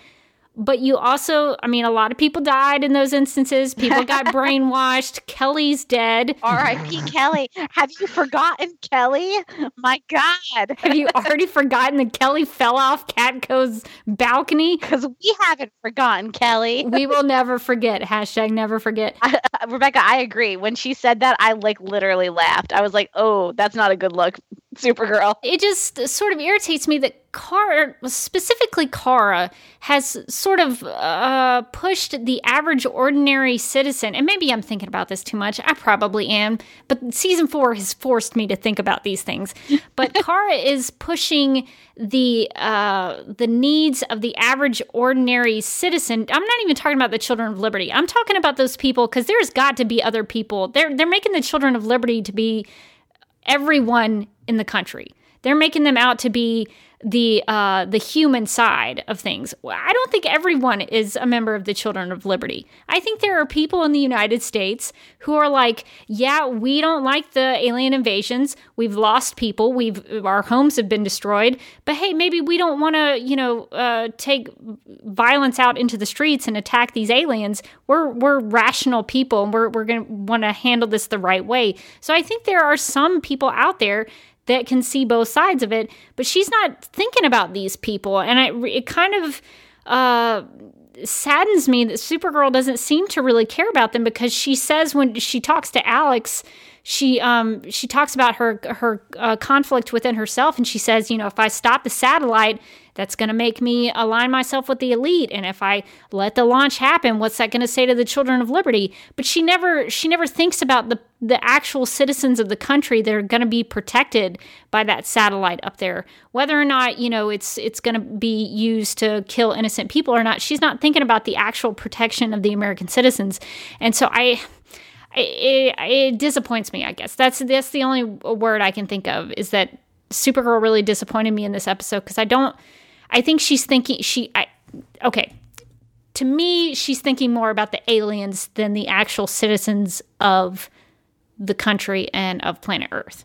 B: but you also, I mean, a lot of people died in those instances. People got brainwashed. Kelly's dead.
C: R.I.P. Kelly. Have you forgotten Kelly? My God.
B: Have you already forgotten that Kelly fell off Catco's balcony?
C: Because we haven't forgotten Kelly.
B: we will never forget. Hashtag never forget.
C: I, uh, Rebecca, I agree. When she said that, I like literally laughed. I was like, oh, that's not a good look, Supergirl.
B: It just sort of irritates me that Kara, specifically Kara, has sort of uh, pushed the average ordinary citizen. And maybe I'm thinking about this too much. I probably am. But season four has forced me to think about these things. But Kara is pushing the uh, the needs of the average ordinary citizen. I'm not even talking about the Children of Liberty. I'm talking about those people because there's got to be other people. They're they're making the Children of Liberty to be everyone in the country. They're making them out to be the uh, the human side of things. I don't think everyone is a member of the Children of Liberty. I think there are people in the United States who are like, yeah, we don't like the alien invasions. We've lost people. We've our homes have been destroyed. But hey, maybe we don't want to, you know, uh, take violence out into the streets and attack these aliens. We're we're rational people, and we're we're going to want to handle this the right way. So I think there are some people out there that can see both sides of it, but she's not thinking about these people. And it, it kind of uh, saddens me that Supergirl doesn't seem to really care about them because she says when she talks to Alex, she um she talks about her her uh, conflict within herself and she says you know if i stop the satellite that's going to make me align myself with the elite and if i let the launch happen what's that going to say to the children of liberty but she never she never thinks about the the actual citizens of the country that are going to be protected by that satellite up there whether or not you know it's it's going to be used to kill innocent people or not she's not thinking about the actual protection of the american citizens and so i it, it disappoints me. I guess that's that's the only word I can think of is that Supergirl really disappointed me in this episode because I don't. I think she's thinking she. I, okay, to me, she's thinking more about the aliens than the actual citizens of the country and of planet Earth,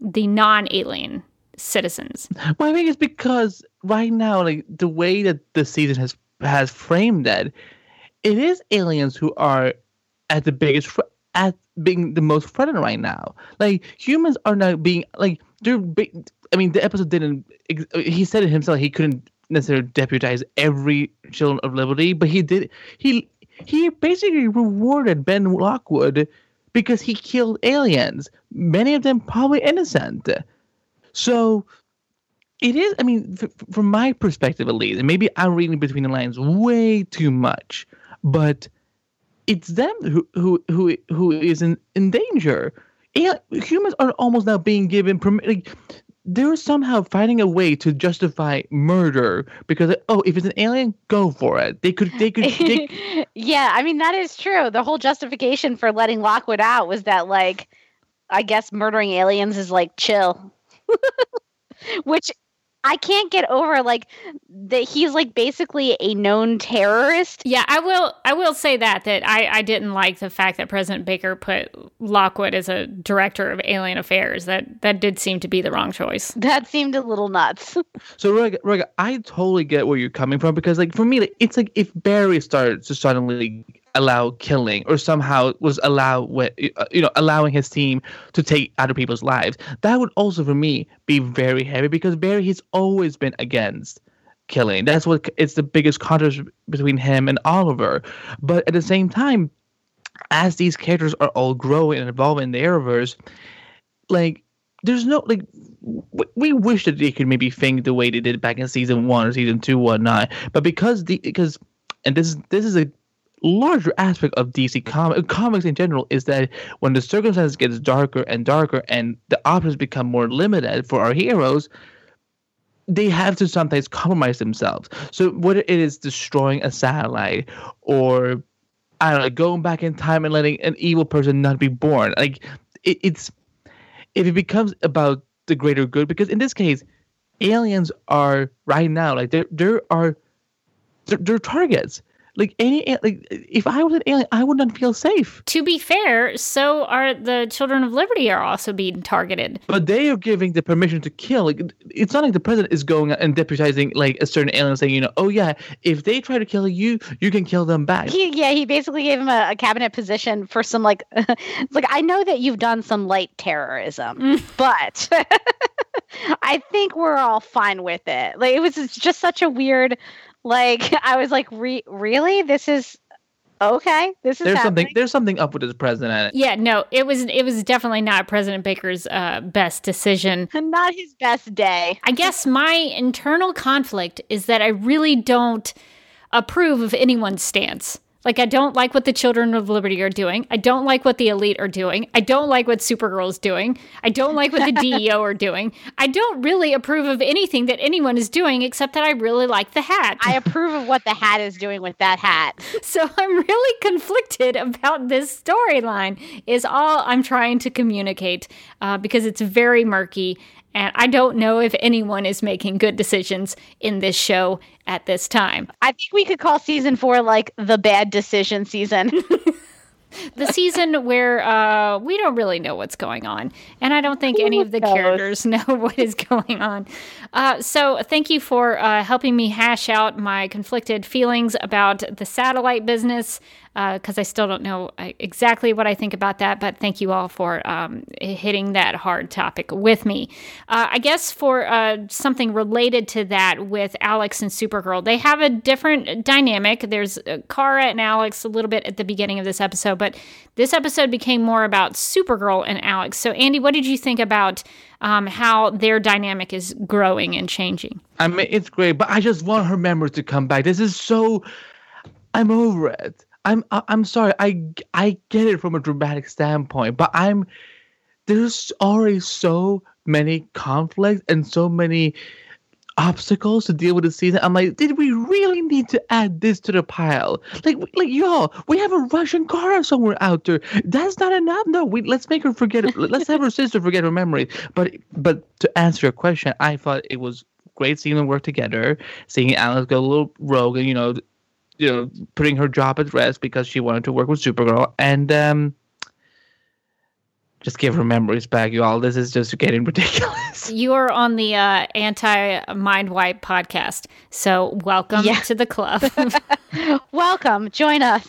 B: the non-alien citizens.
D: Well, I think it's because right now, like the way that the season has has framed that, it is aliens who are at the biggest at being the most threatened right now. Like humans are now being like they're. Big, I mean, the episode didn't. He said it himself. He couldn't necessarily deputize every children of liberty, but he did. He he basically rewarded Ben Lockwood because he killed aliens. Many of them probably innocent. So it is. I mean, f- from my perspective at least, and maybe I'm reading between the lines way too much, but it's them who who who who is in, in danger. Humans are almost now being given permission. Like, they're somehow finding a way to justify murder because oh, if it's an alien, go for it. They could they could. They...
C: yeah, I mean that is true. The whole justification for letting Lockwood out was that like, I guess murdering aliens is like chill. Which I can't get over like that he's like basically a known terrorist.
B: Yeah, I will I will say that that I I didn't like the fact that President Baker put Lockwood as a director of alien affairs. That that did seem to be the wrong choice.
C: That seemed a little nuts.
D: so Rega, Rega, I totally get where you're coming from because like for me like, it's like if Barry started to suddenly allow killing or somehow was allow uh, you know allowing his team to take other people's lives. That would also for me be very heavy because barry has always been against killing. That's what it's the biggest contrast between him and oliver. But at the same time as these characters are all growing and evolving in the like there's no like we wish that they could maybe think the way they did back in season one or season two, or whatnot. But because the because and this is this is a larger aspect of DC com- comics in general is that when the circumstances gets darker and darker and the options become more limited for our heroes, they have to sometimes compromise themselves. So whether it is destroying a satellite or I don't know, going back in time and letting an evil person not be born, like it, it's if it becomes about the greater good because in this case, aliens are right now like there there are they're, they're targets. Like any like if I was an alien, I would not feel safe.
B: To be fair, so are the Children of Liberty are also being targeted.
D: But they are giving the permission to kill. Like it's not like the president is going and deputizing like a certain alien, saying, you know, oh yeah, if they try to kill you, you can kill them back.
C: He, yeah, he basically gave him a, a cabinet position for some like, it's like I know that you've done some light terrorism, mm. but I think we're all fine with it. Like it was just such a weird like I was like, Re- really? This is okay. This is
D: there's
C: happening.
D: something there's something up with this president.
B: Yeah, no, it was it was definitely not President Baker's uh, best decision.
C: Not his best day.
B: I guess my internal conflict is that I really don't approve of anyone's stance. Like, I don't like what the Children of Liberty are doing. I don't like what the Elite are doing. I don't like what Supergirl is doing. I don't like what the DEO are doing. I don't really approve of anything that anyone is doing except that I really like the hat.
C: I approve of what the hat is doing with that hat.
B: So I'm really conflicted about this storyline, is all I'm trying to communicate uh, because it's very murky. And I don't know if anyone is making good decisions in this show at this time.
C: I think we could call season four like the bad decision season.
B: the season where uh, we don't really know what's going on, and I don't think any of the characters know what is going on. Uh, so, thank you for uh, helping me hash out my conflicted feelings about the satellite business because uh, I still don't know uh, exactly what I think about that. But thank you all for um, hitting that hard topic with me. Uh, I guess for uh, something related to that with Alex and Supergirl, they have a different dynamic. There's uh, Kara and Alex a little bit at the beginning of this episode, but this episode became more about Supergirl and Alex. So, Andy, what did you think about? Um, how their dynamic is growing and changing.
D: I mean, it's great, but I just want her memories to come back. This is so. I'm over it. I'm I'm sorry. I I get it from a dramatic standpoint, but I'm there's already so many conflicts and so many obstacles to deal with the season. I'm like, did we really need to add this to the pile? Like, like y'all, we have a Russian Kara somewhere out there. That's not enough. No, we let's make her forget. It. let's have her sister forget her memory. But but to answer your question, I thought it was great seeing them work together, seeing Alex go a little rogue, and you know, you know, putting her job at rest because she wanted to work with Supergirl, and um, just give her memories back, you all. This is just getting ridiculous.
B: You are on the uh, anti mind wipe podcast, so welcome yeah. to the club.
C: welcome, join us.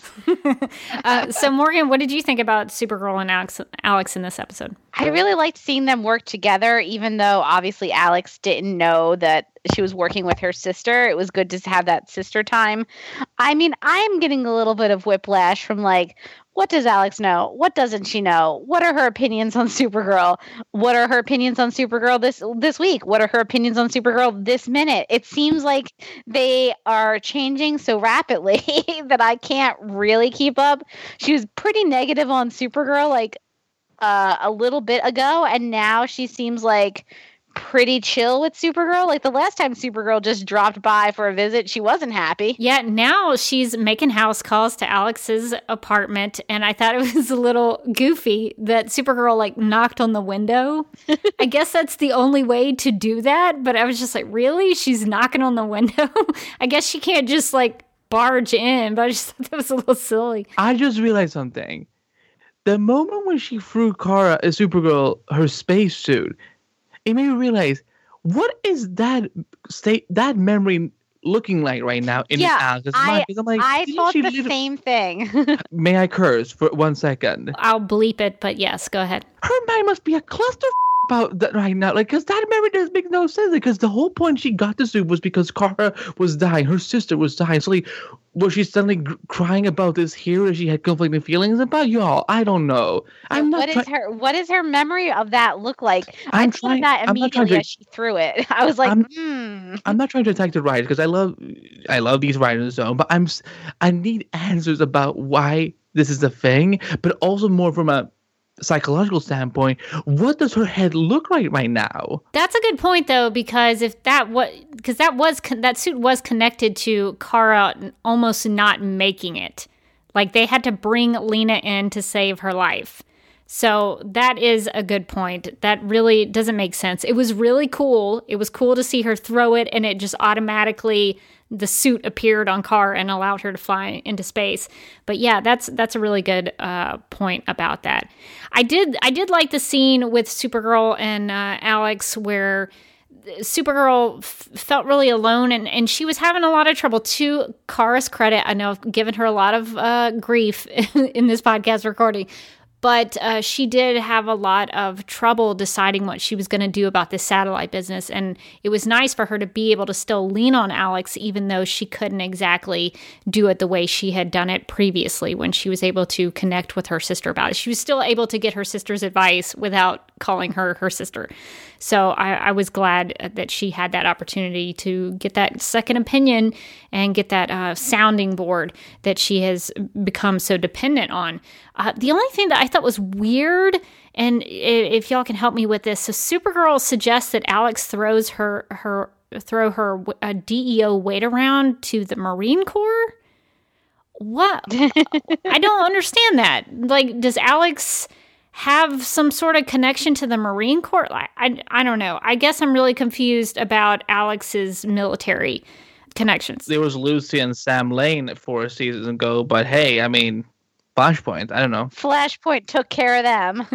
B: uh, so, Morgan, what did you think about Supergirl and Alex, Alex in this episode?
C: I really liked seeing them work together, even though obviously Alex didn't know that she was working with her sister. It was good to have that sister time. I mean, I'm getting a little bit of whiplash from like, what does Alex know? What doesn't she know? What are her opinions on Supergirl? What are her opinions on Supergirl this this week? What are her opinions on Supergirl this minute? It seems like they are changing so rapidly that I can't really keep up. She was pretty negative on Supergirl like uh, a little bit ago, and now she seems like pretty chill with Supergirl. Like the last time Supergirl just dropped by for a visit, she wasn't happy.
B: Yeah, now she's making house calls to Alex's apartment, and I thought it was a little goofy that Supergirl like knocked on the window. I guess that's the only way to do that, but I was just like, really? She's knocking on the window? I guess she can't just like barge in, but I just thought that was a little silly.
D: I just realized something. The moment when she threw Kara, a Supergirl, her spacesuit, it made me realize what is that state that memory looking like right now in
C: yeah,
D: Alex's
C: mind? I'm like, I thought the same thing.
D: may I curse for one second?
B: I'll bleep it, but yes, go ahead.
D: Her mind must be a cluster about that right now. Like, because that memory doesn't make no sense. Because the whole point she got the suit was because Kara was dying, her sister was dying. So, like, was she suddenly g- crying about this here? Or she had conflicting feelings about y'all? I don't know. I'm
C: not. What
D: try-
C: is her? What is her memory of that look like? I'm I trying that immediately to, as she threw it. I was like,
D: I'm,
C: hmm.
D: I'm not trying to attack the writers because I love, I love these writers zone, but I'm, I need answers about why this is a thing, but also more from a psychological standpoint, what does her head look like right now?
B: That's a good point, though, because if that what because that was that suit was connected to Kara almost not making it, like they had to bring Lena in to save her life. So that is a good point. That really doesn't make sense. It was really cool. It was cool to see her throw it and it just automatically the suit appeared on Kara and allowed her to fly into space. But yeah, that's that's a really good uh, point about that. I did I did like the scene with Supergirl and uh, Alex where Supergirl f- felt really alone and, and she was having a lot of trouble. To Kara's credit, I know I've given her a lot of uh, grief in this podcast recording, but uh, she did have a lot of trouble deciding what she was going to do about this satellite business. And it was nice for her to be able to still lean on Alex, even though she couldn't exactly do it the way she had done it previously when she was able to connect with her sister about it. She was still able to get her sister's advice without calling her her sister. So I, I, was glad that she had that opportunity to get that second opinion and get that uh, sounding board that she has become so dependent on. Uh, the only thing that I thought was weird, and if y'all can help me with this, so Supergirl suggests that Alex throws her her throw her a DEO weight around to the Marine Corps. What? I don't understand that. Like, does Alex? Have some sort of connection to the Marine Corps? I, I, I don't know. I guess I'm really confused about Alex's military connections.
D: There was Lucy and Sam Lane four seasons ago, but hey, I mean, Flashpoint. I don't know.
C: Flashpoint took care of them.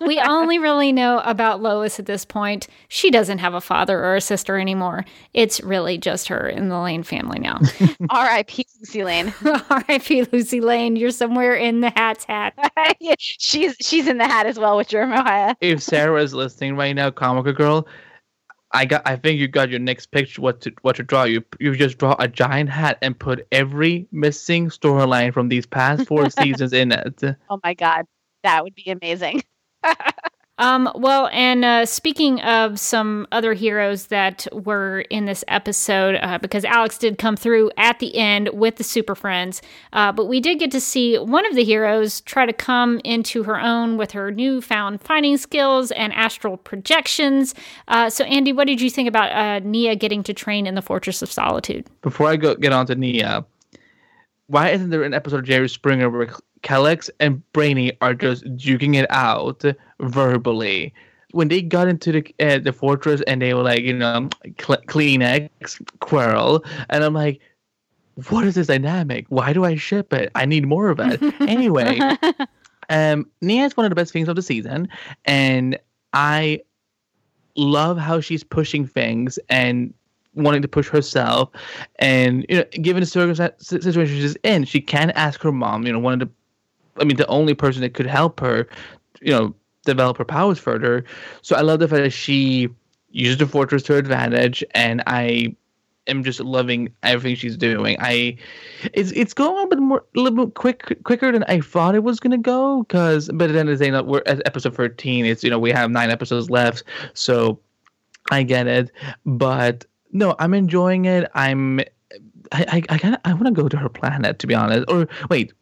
B: we only really know about Lois at this point. She doesn't have a father or a sister anymore. It's really just her in the Lane family now.
C: R.I.P. Lucy Lane.
B: R.I.P. Lucy Lane. You're somewhere in the hat's hat.
C: she's she's in the hat as well with Jeremiah.
D: If Sarah is listening right now, Comic Girl, I got. I think you got your next picture. What to what to draw? You you just draw a giant hat and put every missing storyline from these past four seasons in it.
C: Oh my god, that would be amazing.
B: Um, well, and uh, speaking of some other heroes that were in this episode, uh, because Alex did come through at the end with the Super Friends, uh, but we did get to see one of the heroes try to come into her own with her newfound fighting skills and astral projections. Uh, so, Andy, what did you think about uh, Nia getting to train in the Fortress of Solitude?
D: Before I go get on to Nia, why isn't there an episode of Jerry Springer where Kelex and Brainy are just duking it out verbally. When they got into the uh, the fortress and they were like, you know, cl- Kleenex, Quirrell, and I'm like, what is this dynamic? Why do I ship it? I need more of it. anyway, um, Nia is one of the best things of the season, and I love how she's pushing things and wanting to push herself. And you know, given the situation she's in, she can ask her mom. You know, one of the I mean, the only person that could help her, you know, develop her powers further. So I love the fact that she uses the fortress to her advantage, and I am just loving everything she's doing. I, it's it's going a little bit more, a little bit quick, quicker than I thought it was gonna go. Cause, but then the end of the day, we're at episode thirteen. It's you know we have nine episodes left, so I get it. But no, I'm enjoying it. I'm I I I, kinda, I want to go to her planet to be honest. Or wait,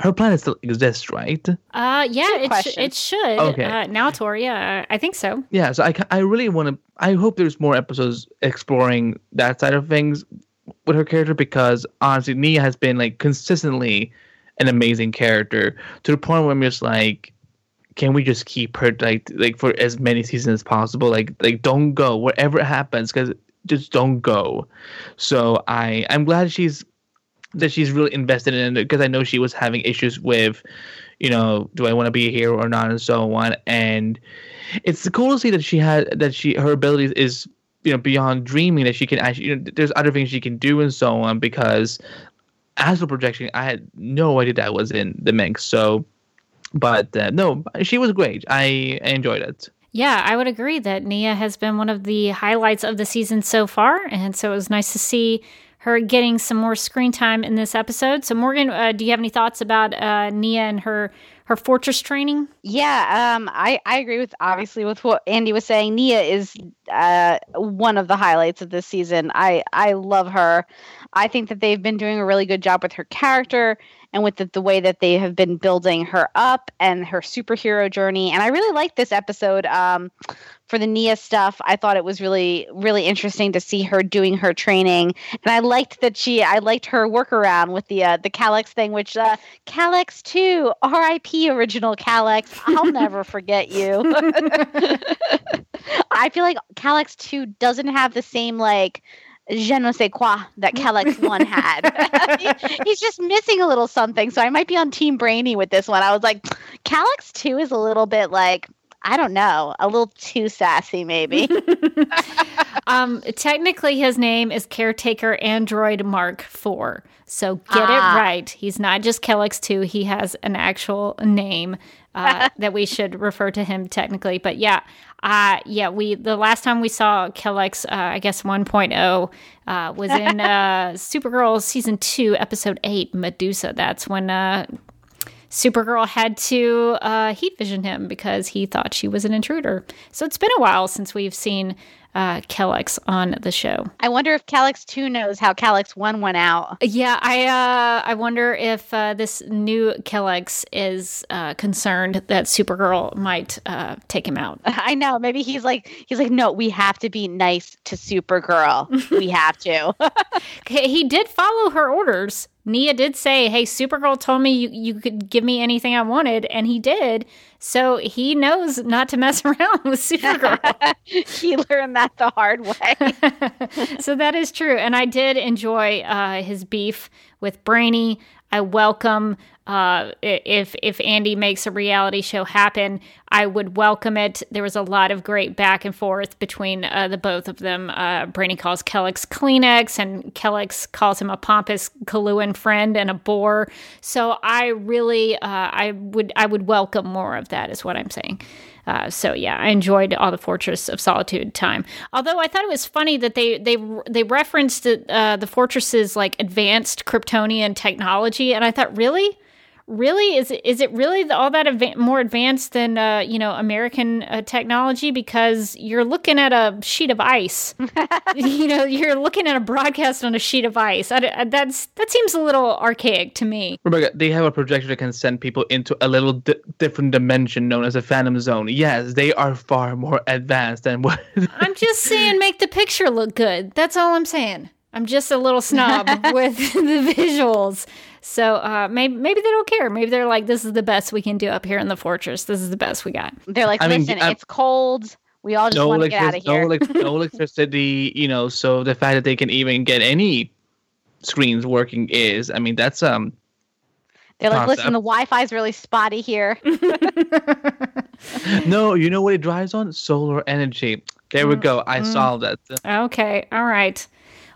D: her planet still exists, right?
B: Uh, yeah, it, sh- it should. Okay. Uh, Naltor, yeah, I think so.
D: Yeah, so I, I really want to. I hope there's more episodes exploring that side of things with her character because honestly, Nia has been like consistently an amazing character to the point where I'm just like, can we just keep her like like for as many seasons as possible? Like like don't go wherever it happens because just don't go. So I I'm glad she's that she's really invested in it because I know she was having issues with, you know, do I want to be here or not, and so on. And it's cool to see that she had that she her abilities is you know beyond dreaming that she can actually you know there's other things she can do and so on because astral projection I had no idea that was in the mix. So, but uh, no, she was great. I, I enjoyed it.
B: Yeah, I would agree that Nia has been one of the highlights of the season so far, and so it was nice to see her getting some more screen time in this episode. So, Morgan, uh, do you have any thoughts about uh, Nia and her her fortress training?
C: Yeah, um, I I agree with obviously with what Andy was saying. Nia is uh, one of the highlights of this season. I I love her. I think that they've been doing a really good job with her character and with the, the way that they have been building her up and her superhero journey. And I really liked this episode. Um, for the Nia stuff, I thought it was really, really interesting to see her doing her training, and I liked that she, I liked her workaround with the uh, the Kelex thing, which uh, Kelex two, R.I.P. original Kelex, I'll never forget you. I feel like Kelex two doesn't have the same like je ne sais quoi that Kelex one had. He's just missing a little something. So I might be on Team Brainy with this one. I was like, Kelex two is a little bit like I don't know, a little too sassy, maybe.
B: um, technically, his name is Caretaker Android Mark IV. So get
C: Ah.
B: it right. He's not just Kelex 2. He has an actual name uh, that we should refer to him technically. But yeah, uh, yeah, we the last time we saw Kelex, uh, I guess 1.0, uh, was in uh, Supergirl season 2, episode 8, Medusa. That's when uh, Supergirl had to uh, heat vision him because he thought she was an intruder. So it's been a while since we've seen uh, Kelex on the show.
C: I wonder if Kelex two knows how Kelex one went out.
B: Yeah, I uh, I wonder if uh, this new Kelex is uh, concerned that Supergirl might uh, take him out.
C: I know. Maybe he's like he's like, no, we have to be nice to Supergirl. we have to.
B: He did follow her orders. Nia did say, "Hey, Supergirl told me you, you could give me anything I wanted," and he did. So he knows not to mess around with Supergirl.
C: he learned that the hard way.
B: so that is true. And I did enjoy uh, his beef with Brainy. I welcome uh, if if Andy makes a reality show happen. I would welcome it. There was a lot of great back and forth between uh, the both of them. Uh, Brainy calls Kelex Kleenex, and Kelex calls him a pompous Coluan friend and a bore. So I really, uh, I would, I would welcome more of that. Is what I'm saying. Uh, so yeah, I enjoyed all the Fortress of Solitude time. Although I thought it was funny that they they they referenced uh, the fortress's like advanced Kryptonian technology, and I thought, really, really, is it is it really all that adva- more advanced than uh, you know American uh, technology? Because you're looking at a sheet of ice. you know, you're looking at a broadcast on a sheet of ice. I, I- that's that seems a little archaic to me.
D: Rebecca, they have a projector that can send people into a little di- different dimension known as a phantom zone. Yes, they are far more advanced than what.
B: I'm just saying, make the picture look good. That's all I'm saying. I'm just a little snob with the visuals. So uh, maybe maybe they don't care. Maybe they're like, this is the best we can do up here in the fortress. This is the best we got.
C: They're like,
D: I mean,
C: listen,
D: I'm-
C: it's cold. We all just
D: no,
C: want to get out of
D: electric- no,
C: here.
D: no electricity, you know. So the fact that they can even get any screens working is, I mean, that's um.
C: They're like, listen, the Wi-Fi is really spotty here.
D: No, you know what it drives on? Solar energy. There we go. I solved that.
B: Okay, all right.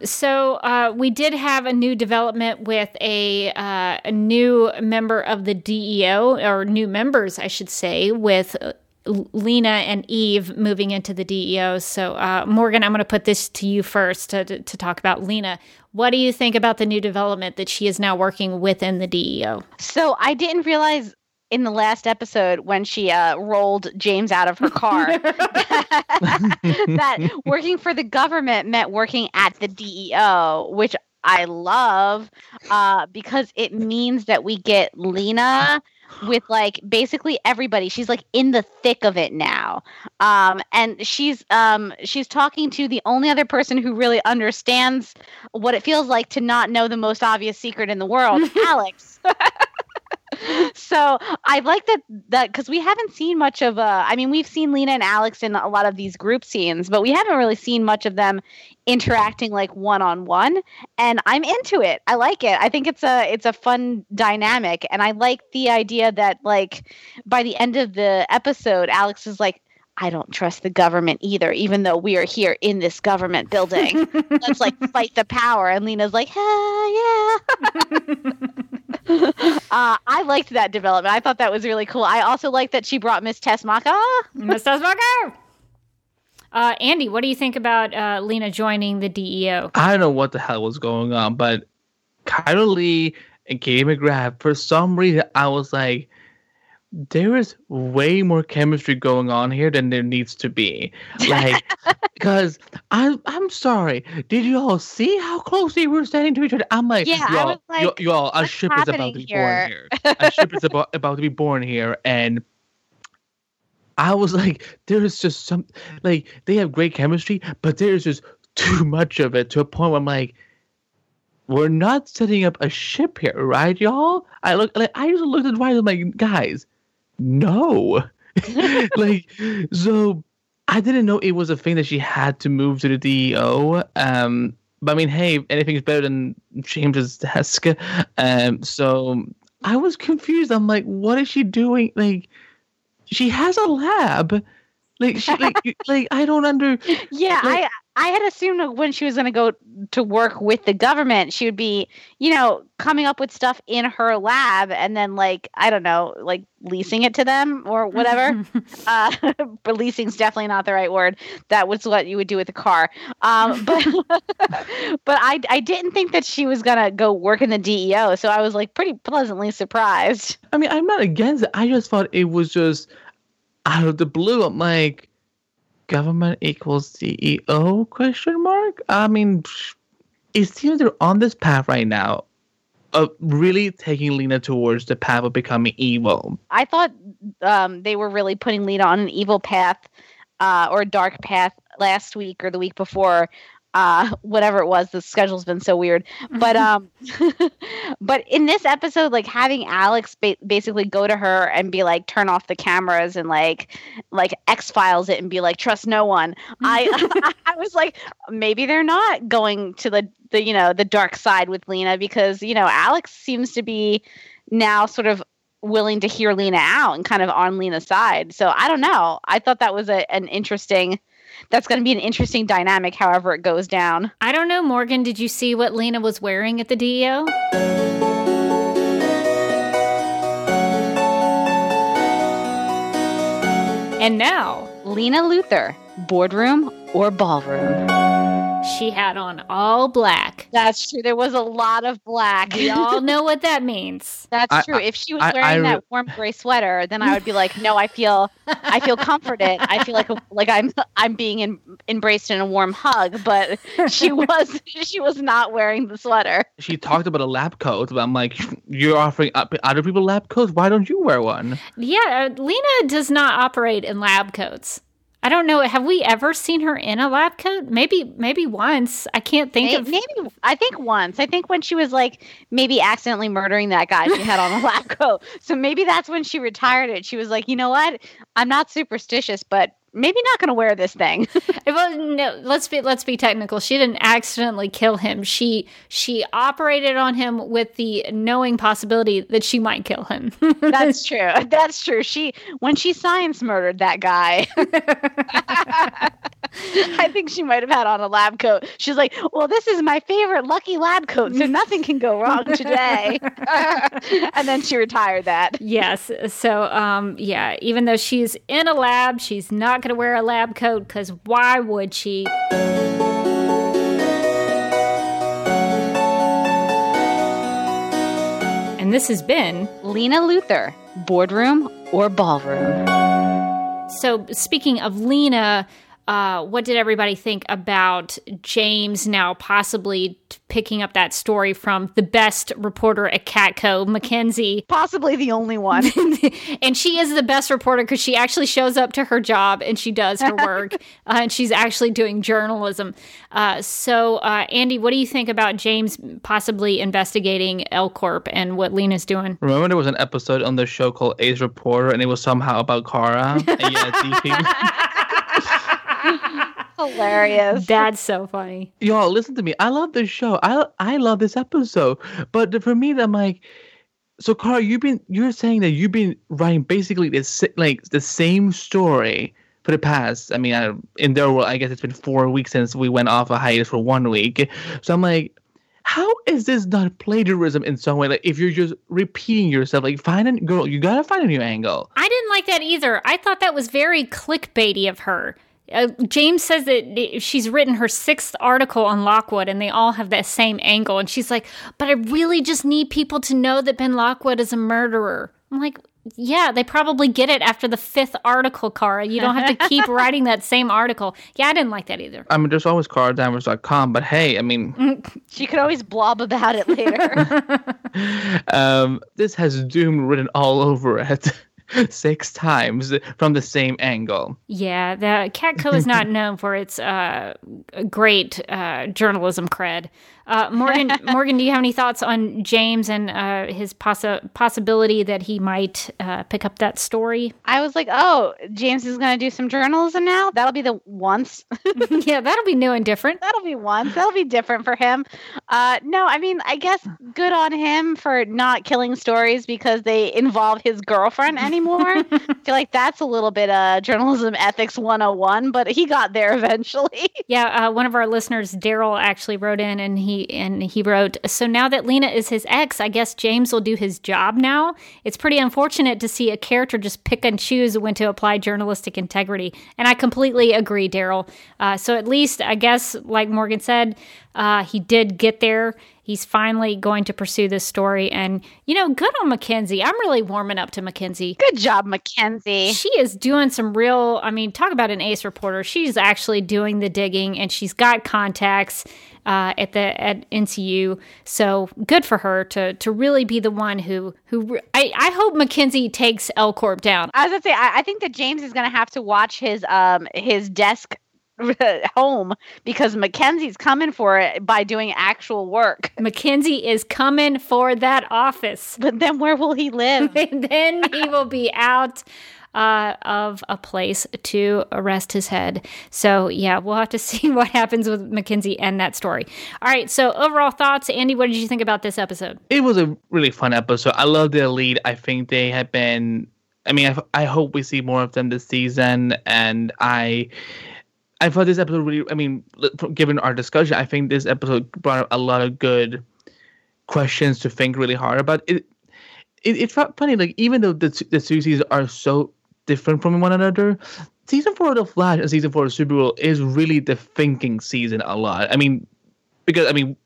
B: So uh, we did have a new development with a uh, a new member of the DEO, or new members, I should say, with uh, Lena and Eve moving into the DEO. So uh, Morgan, I'm going to put this to you first to, to, to talk about Lena. What do you think about the new development that she is now working within the DEO?
C: So I didn't realize in the last episode when she uh, rolled James out of her car that working for the government meant working at the DEO, which I love uh, because it means that we get Lena with like basically everybody. She's like in the thick of it now, um, and she's um, she's talking to the only other person who really understands what it feels like to not know the most obvious secret in the world, Alex. so I like that that because we haven't seen much of uh I mean we've seen Lena and Alex in a lot of these group scenes, but we haven't really seen much of them interacting like one on one. And I'm into it. I like it. I think it's a it's a fun dynamic. And I like the idea that like by the end of the episode, Alex is like, I don't trust the government either, even though we are here in this government building. Let's like fight the power. And Lena's like, hell yeah. uh, I liked that development. I thought that was really cool. I also like that she brought Miss Teschmacher.
B: Miss Desmacher! Uh, Andy, what do you think about uh, Lena joining the DEO?
D: I don't know what the hell was going on, but Chyler Leigh and Katie McGrath, for some reason, I was like, there is way more chemistry going on here than there needs to be. Like, because I'm I'm sorry. Did you all see how close they were standing to each other? I'm like,
C: Yeah, I
D: y'all,
C: like,
D: y'all, a ship is about to be
C: here?
D: born here. A ship is about about to be born here, and I was like, there's just some like they have great chemistry, but there's just too much of it to a point where I'm like, we're not setting up a ship here, right, y'all? I look like I just looked at Ryan. I'm like, guys, no, like so. I didn't know it was a thing that she had to move to the DEO. Um, but I mean, hey, anything's better than James's desk. Um, so I was confused. I'm like, what is she doing? Like, she has a lab. Like, she, like, like I don't under.
C: Yeah,
D: Like-
C: I I had assumed when she was going to go to work with the government, she would be, you know, coming up with stuff in her lab and then like I don't know, like leasing it to them or whatever. uh, but leasing's definitely not the right word. That was what you would do with a car. Um, but but I I didn't think that she was gonna go work in the DEO, so I was like pretty pleasantly surprised.
D: I mean, I'm not against it. I just thought it was just out of the blue. I'm like, government equals DEO? Question mark. I mean, it seems they're on this path right now of really taking Lena towards the path of becoming evil.
C: I thought um, they were really putting Lena on an evil path uh, or a dark path last week or the week before. Uh, whatever it was, the schedule's been so weird. But um, but in this episode, like having Alex ba- basically go to her and be like, turn off the cameras and like, like X Files it and be like, trust no one. I I was like, maybe they're not going to the the you know the dark side with Lena because you know Alex seems to be now sort of willing to hear Lena out and kind of on Lena's side. So I don't know. I thought that was a, an interesting. That's going to be an interesting dynamic, however it goes down.
B: I don't know, Morgan. Did you see what Lena was wearing at the DEO? And now
C: Lena Luthor, boardroom or ballroom?
B: She had on all black.
C: That's true. There was a lot of black.
B: We all know what that means.
C: That's
D: I-
C: true. If she was
D: I-
C: wearing
D: I-
C: that warm gray sweater, then I would be like, no, I feel, I feel comforted. I feel like, like I'm, I'm being in, embraced in a warm hug. But she was, she was not wearing the sweater.
D: She talked about a lab coat, but I'm like, you're offering up other people lab coats. Why don't you wear one?
B: Yeah, uh, Lena does not operate in lab coats. I don't know. Have we ever seen her in a lab coat? Maybe, maybe once. I can't think
C: May-
B: of.
C: Maybe I think once. I think when she was like maybe accidentally murdering that guy, she had on a lab coat. So maybe that's when she retired it. She was like, you know what? I'm not superstitious, but maybe not going to wear this thing.
B: Well, no, let's be let's be technical. She didn't accidentally kill him. She she operated on him with the knowing possibility that she might kill him.
C: that's true. That's true. She when she science murdered that guy. I think she might have had on a lab coat. She's like, "Well, this is my favorite lucky lab coat, so nothing can go wrong today." and then she retired that.
B: yes. So, um, yeah. Even though she's in a lab, she's not going to wear a lab coat because why would she? And this has been
C: Lena Luthor, boardroom or ballroom?
B: So, speaking of Lena, uh, what did everybody think about James now possibly t- picking up that story from the best reporter at Catco, Mackenzie?
C: Possibly the only one.
B: and she is the best reporter because she actually shows up to her job and she does her work, uh, and she's actually doing journalism. Uh, so, uh, Andy, what do you think about James possibly investigating L Corp and what Lena's doing?
D: Remember, there was an episode on the show called Ace Reporter, and it was somehow about Kara. and yeah, these people.
C: Hilarious.
B: That's so funny.
D: Y'all, listen to me. I love this show. I I love this episode. But for me, I'm like, so Carl, you've been you're saying that you've been writing basically the like the same story for the past. I mean, I, in their world, I guess it's been four weeks since we went off a hiatus for one week. So I'm like. How is this not plagiarism in some way? Like if you're just repeating yourself, like find a girl, you gotta find a new angle.
B: I didn't like that either. I thought that was very clickbaity of her. Uh, James says that she's written her sixth article on Lockwood and they all have that same angle. And she's like, but I really just need people to know that Ben Lockwood is a murderer. I'm like, Yeah, they probably get it after the fifth article, Kara. You don't have to keep writing that same article. Yeah, I didn't like that either.
D: I mean, there's always karadanvers.com, but hey, I mean,
C: She could always blob about it later.
D: um, this has Doom written all over it six times from the same angle.
B: Yeah, the Catco is not known for its uh, great uh, journalism cred. Uh, Morgan, Morgan, do you have any thoughts on James and uh, his possi- possibility that he might uh, pick up that story?
C: I was like, oh, James is going to do some journalism now. That'll be the once.
B: yeah, that'll be new and different.
C: That'll be once. That'll be different for him. Uh, no, I mean, I guess good on him for not killing stories because they involve his girlfriend anymore. I feel like that's a little bit uh, journalism ethics 101, but he got there eventually.
B: Yeah, uh, one of our listeners, Daryl, actually wrote in and he and he wrote, "So now that Lena is his ex, I guess James will do his job now. It's pretty unfortunate to see a character just pick and choose when to apply journalistic integrity." And I completely agree, Daryl. Uh, so at least I guess, like Morgan said, uh, he did get there. He's finally going to pursue this story, and you know, good on Mackenzie. I'm really warming up to Mackenzie.
C: Good job, Mackenzie.
B: She is doing some real. I mean, talk about an ace reporter. She's actually doing the digging, and she's got contacts uh, at the at NCU. So good for her to to really be the one who who. I, I hope Mackenzie takes L Corp down.
C: I was gonna say, I, I think that James is gonna have to watch his um his desk home because Mackenzie's coming for it by doing actual work.
B: Mackenzie is coming for that office.
C: But then where will he live?
B: and then he will be out uh, of a place to rest his head. So, yeah, we'll have to see what happens with Mackenzie and that story. All right, so overall thoughts, Andy, what did you think about this episode?
D: It was a really fun episode. I love the lead. I think they have been. I mean, I, I hope we see more of them this season, and I. I thought this episode really. I mean, given our discussion, I think this episode brought up a lot of good questions to think really hard about. It, it it's funny, like even though the the seasons are so different from one another. Season four of The Flash and season four of Supergirl is really the thinking season a lot. I mean, because I mean,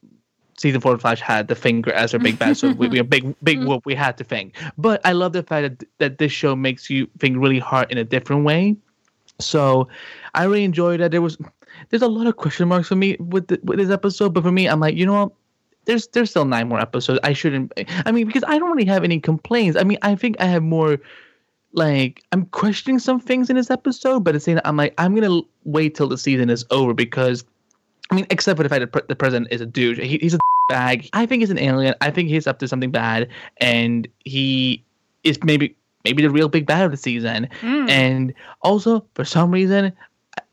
D: season four of Flash had the Thinker as our big bad, so we, we a big big mm-hmm. whoop. We had to think, but I love the fact that that this show makes you think really hard in a different way. So, I really enjoyed that. There was there's a lot of question marks for me with the, with this episode, but for me, I'm like, you know what? There's there's still nine more episodes. I shouldn't. I mean, because I don't really have any complaints. I mean, I think I have more like I'm questioning some things in this episode, but same time, I'm like I'm gonna wait till the season is over because I mean, except for the fact that the president is a douche, he, he's a bag. I think he's an alien. I think he's up to something bad, and he is maybe maybe the real big bad of the season. Mm. And also, for some reason,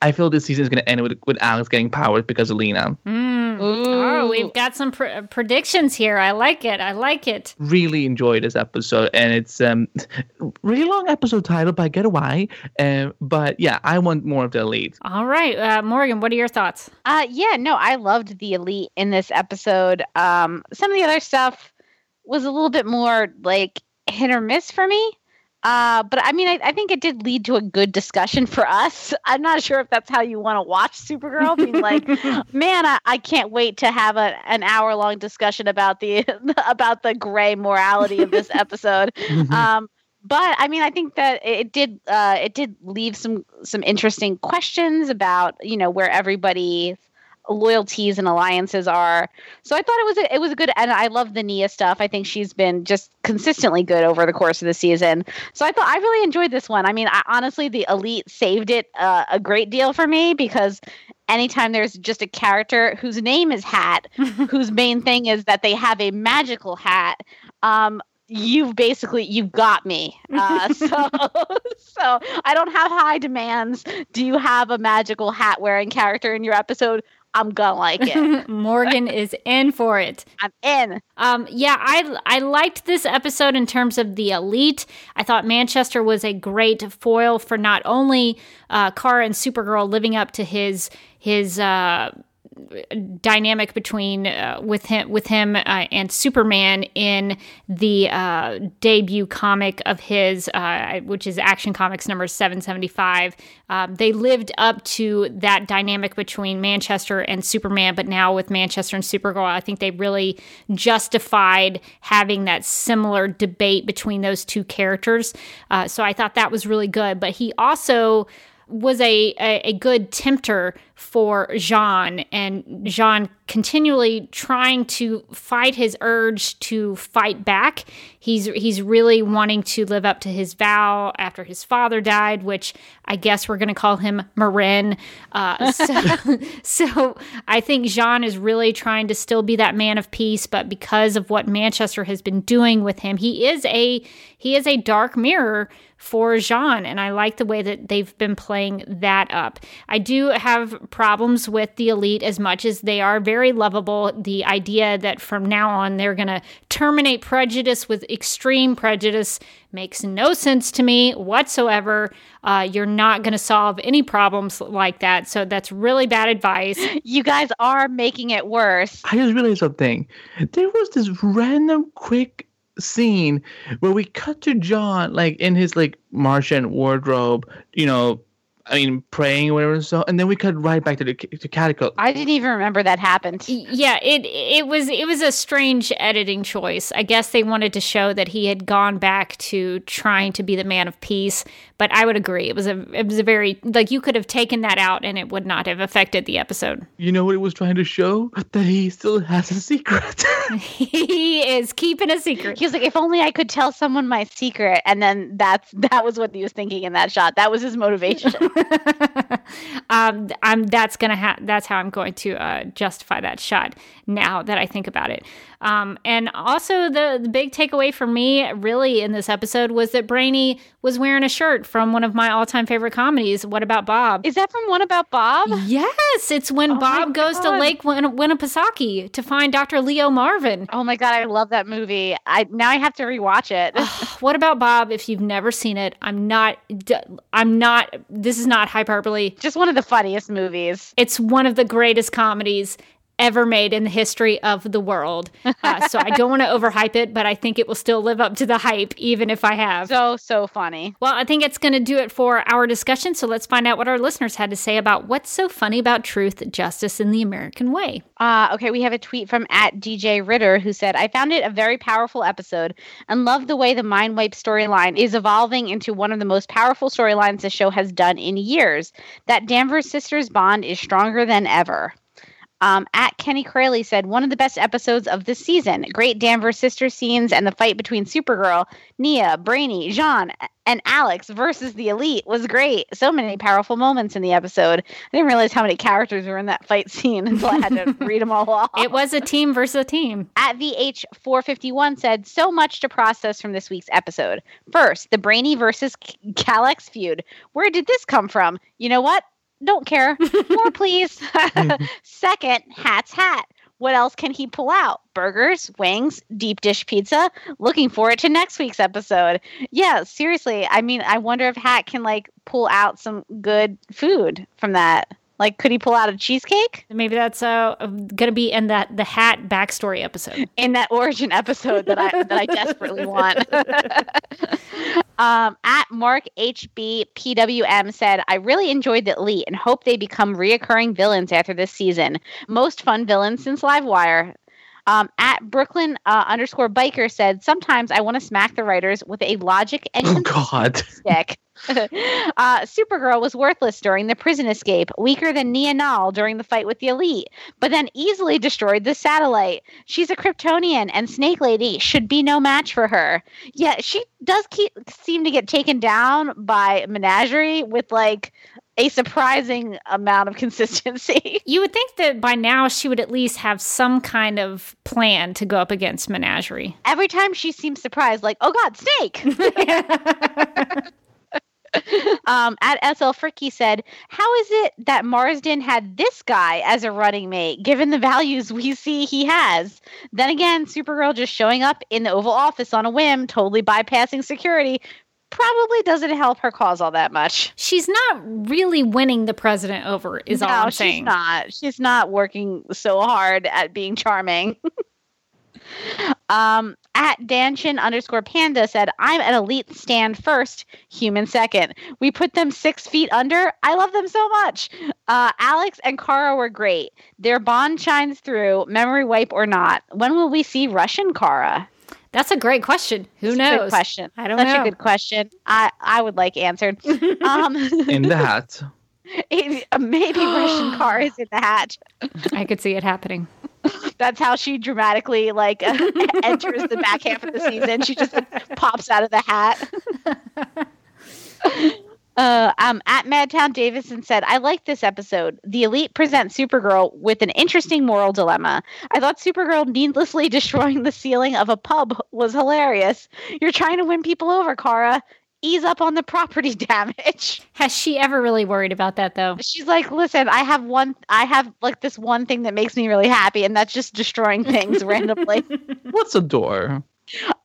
D: I feel this season is going to end with with Alex getting powers because of Lena.
B: Mm. Oh, we've got some pr- predictions here. I like it. I like it.
D: Really enjoyed this episode, and it's um really long episode title, but I get why. Um, but yeah, I want more of the elite.
B: All right, uh, Morgan, what are your thoughts?
C: Uh, yeah, no, I loved the elite in this episode. Um, some of the other stuff was a little bit more like hit or miss for me. Uh, but I mean, I, I, think it did lead to a good discussion for us. I'm not sure if that's how you want to watch Supergirl. Being like, man, I, I, can't wait to have a, an hour long discussion about the about the gray morality of this episode. um, but I mean, I think that it did uh, it did leave some some interesting questions about you know where everybody loyalties and alliances are. So I thought it was a, it was a good and I love the Nia stuff. I think she's been just consistently good over the course of the season. So I thought I really enjoyed this one. I mean, I, honestly, the Elite saved it uh, a great deal for me because anytime there's just a character whose name is Hat, whose main thing is that they have a magical hat, um, you've basically you've got me uh, so so i don't have high demands do you have a magical hat wearing character in your episode I'm gonna like it.
B: Morgan is in for it.
C: I'm in.
B: Um, yeah, I I liked this episode in terms of the elite. I thought Manchester was a great foil for not only uh, Kara and Supergirl living up to his his uh, dynamic between uh, with him with him uh, and Superman in the uh, debut comic of his, uh, which is Action Comics number seven seventy five. Um, they lived up to that dynamic between Manchester and Superman, but now with Manchester and Supergirl, I think they really justified having that similar debate between those two characters. Uh, so I thought that was really good. But he also was a, a, a, good tempter for J'onn and J'onn continually trying to fight his urge to fight back. He's he's really wanting to live up to his vow after his father died, which I guess we're going to call him M'yrnn. Uh, so, so I think J'onn is really trying to still be that man of peace, but because of what Manchester has been doing with him, he is a he is a dark mirror for J'onn, and I like the way that they've been playing that up. I do have problems with the elite as much as they are very lovable. The idea that from now on they're going to terminate prejudice with extreme prejudice makes no sense to me whatsoever. Uh, you're not going to solve any problems like that. So that's really bad advice.
C: You guys are making it worse.
D: I just realized something. There was this random quick scene where we cut to J'onn, like in his like Martian wardrobe, you know, I mean, praying or whatever. So, and then we cut right back to the to catacomb.
C: I didn't even remember that happened.
B: Yeah, it it was it was a strange editing choice. I guess they wanted to show that he had gone back to trying to be the man of peace. But I would agree, it was a it was a very like you could have taken that out and it would not have affected the episode.
D: You know what it was trying to show? That he still has a secret.
B: he is keeping a secret.
C: He was like, if only I could tell someone my secret, and then that's that was what he was thinking in that shot. That was his motivation.
B: um, I'm that's gonna ha- that's how I'm going to uh, justify that shot now that I think about it. Um, and also, the, the big takeaway for me, really, in this episode was that Brainy was wearing a shirt from one of my all time favorite comedies, What About Bob?
C: Is that from What About Bob?
B: Yes, it's when oh Bob goes to Lake Win- Winnipesaukee to find Dr. Leo Marvin.
C: Oh my God, I love that movie. I Now I have to rewatch it.
B: what About Bob? If you've never seen it, I'm not, I'm not, this is not hyperbole.
C: Just one of the funniest movies.
B: It's one of the greatest comedies ever made in the history of the world. Uh, so I don't want to overhype it, but I think it will still live up to the hype, even if I have.
C: So, so funny.
B: Well, I think it's going to do it for our discussion. So let's find out what our listeners had to say about what's so funny about truth, justice, in the American way.
C: Uh, okay, we have a tweet from at DJ Ritter who said, I found it a very powerful episode and love the way the Mind Wipe storyline is evolving into one of the most powerful storylines the show has done in years. That Danvers sisters bond is stronger than ever. Um, at Kenny Crayley said, one of the best episodes of this season. Great Danvers sister scenes and the fight between Supergirl, Nia, Brainy, J'onn, and Alex versus the Elite was great. So many powerful moments in the episode. I didn't realize how many characters were in that fight scene until I had to read them all off.
B: It was a team versus a team.
C: At VH451 said, so much to process from this week's episode. First, the Brainy versus Kelex feud. Where did this come from? You know what? Don't care. More, please. Mm-hmm. Second, Hat's hat. What else can he pull out? Burgers, wings, deep dish pizza. Looking forward to next week's episode. Yeah, seriously. I mean, I wonder if Hat can like pull out some good food from that. Like, could he pull out a cheesecake?
B: Maybe that's uh, going to be in that the hat backstory episode.
C: In that origin episode that I that I desperately want. um, at Mark HB PWM said, "I really enjoyed the elite and hope they become reoccurring villains after this season. Most fun villains since Livewire." Um, at Brooklyn uh, underscore biker said, Sometimes I want to smack the writers with a logic and
D: oh, God.
C: stick. uh, Supergirl was worthless during the prison escape, weaker than Nia Nal during the fight with the Elite, but then easily destroyed the satellite. She's a Kryptonian, and Snake Lady should be no match for her. Yet she does keep seem to get taken down by Menagerie with like a surprising amount of consistency.
B: You would think that by now she would at least have some kind of plan to go up against Menagerie.
C: Every time she seems surprised, like, oh God, snake! um, at SL Fricky said, How is it that Marsdin had this guy as a running mate, given the values we see he has? Then again, Supergirl just showing up in the Oval Office on a whim, totally bypassing security, probably doesn't help her cause all that much.
B: She's not really winning the president over, is
C: no,
B: all I'm
C: she's
B: saying.
C: not. She's not working so hard at being charming. um, at Danshin underscore panda said, I'm an elite stand first, human second. We put them six feet under. I love them so much. Uh, Alex and Kara were great. Their bond shines through, memory wipe or not. When will we see Russian Kara?
B: That's a great question. Who
C: It's a
B: knows?
C: Good question.
B: I don't
C: Such
B: know.
C: Such a good question. I, I would like answered. um,
D: In the hat.
C: maybe Russian Kara is in the hat.
B: I could see it happening.
C: That's how she dramatically like enters the back half of the season. She just pops out of the hat. Uh, um, at Madtown Davison said, I like this episode. The Elite present Supergirl with an interesting moral dilemma. I thought Supergirl needlessly destroying the ceiling of a pub was hilarious. You're trying to win people over, Kara. Ease up on the property damage.
B: Has she ever really worried about that though?
C: She's like, listen, I have one, I have like this one thing that makes me really happy, and that's just destroying things randomly.
D: What's a door?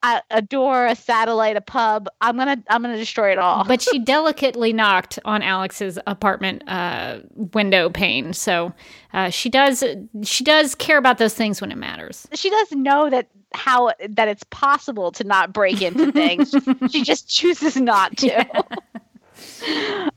C: A, a door, a satellite, a pub. I'm gonna I'm gonna destroy it all.
B: But she delicately knocked on Alex's apartment uh, window pane, so uh, she does she does care about those things when it matters.
C: she does know that how that it's possible to not break into things. she just chooses not to.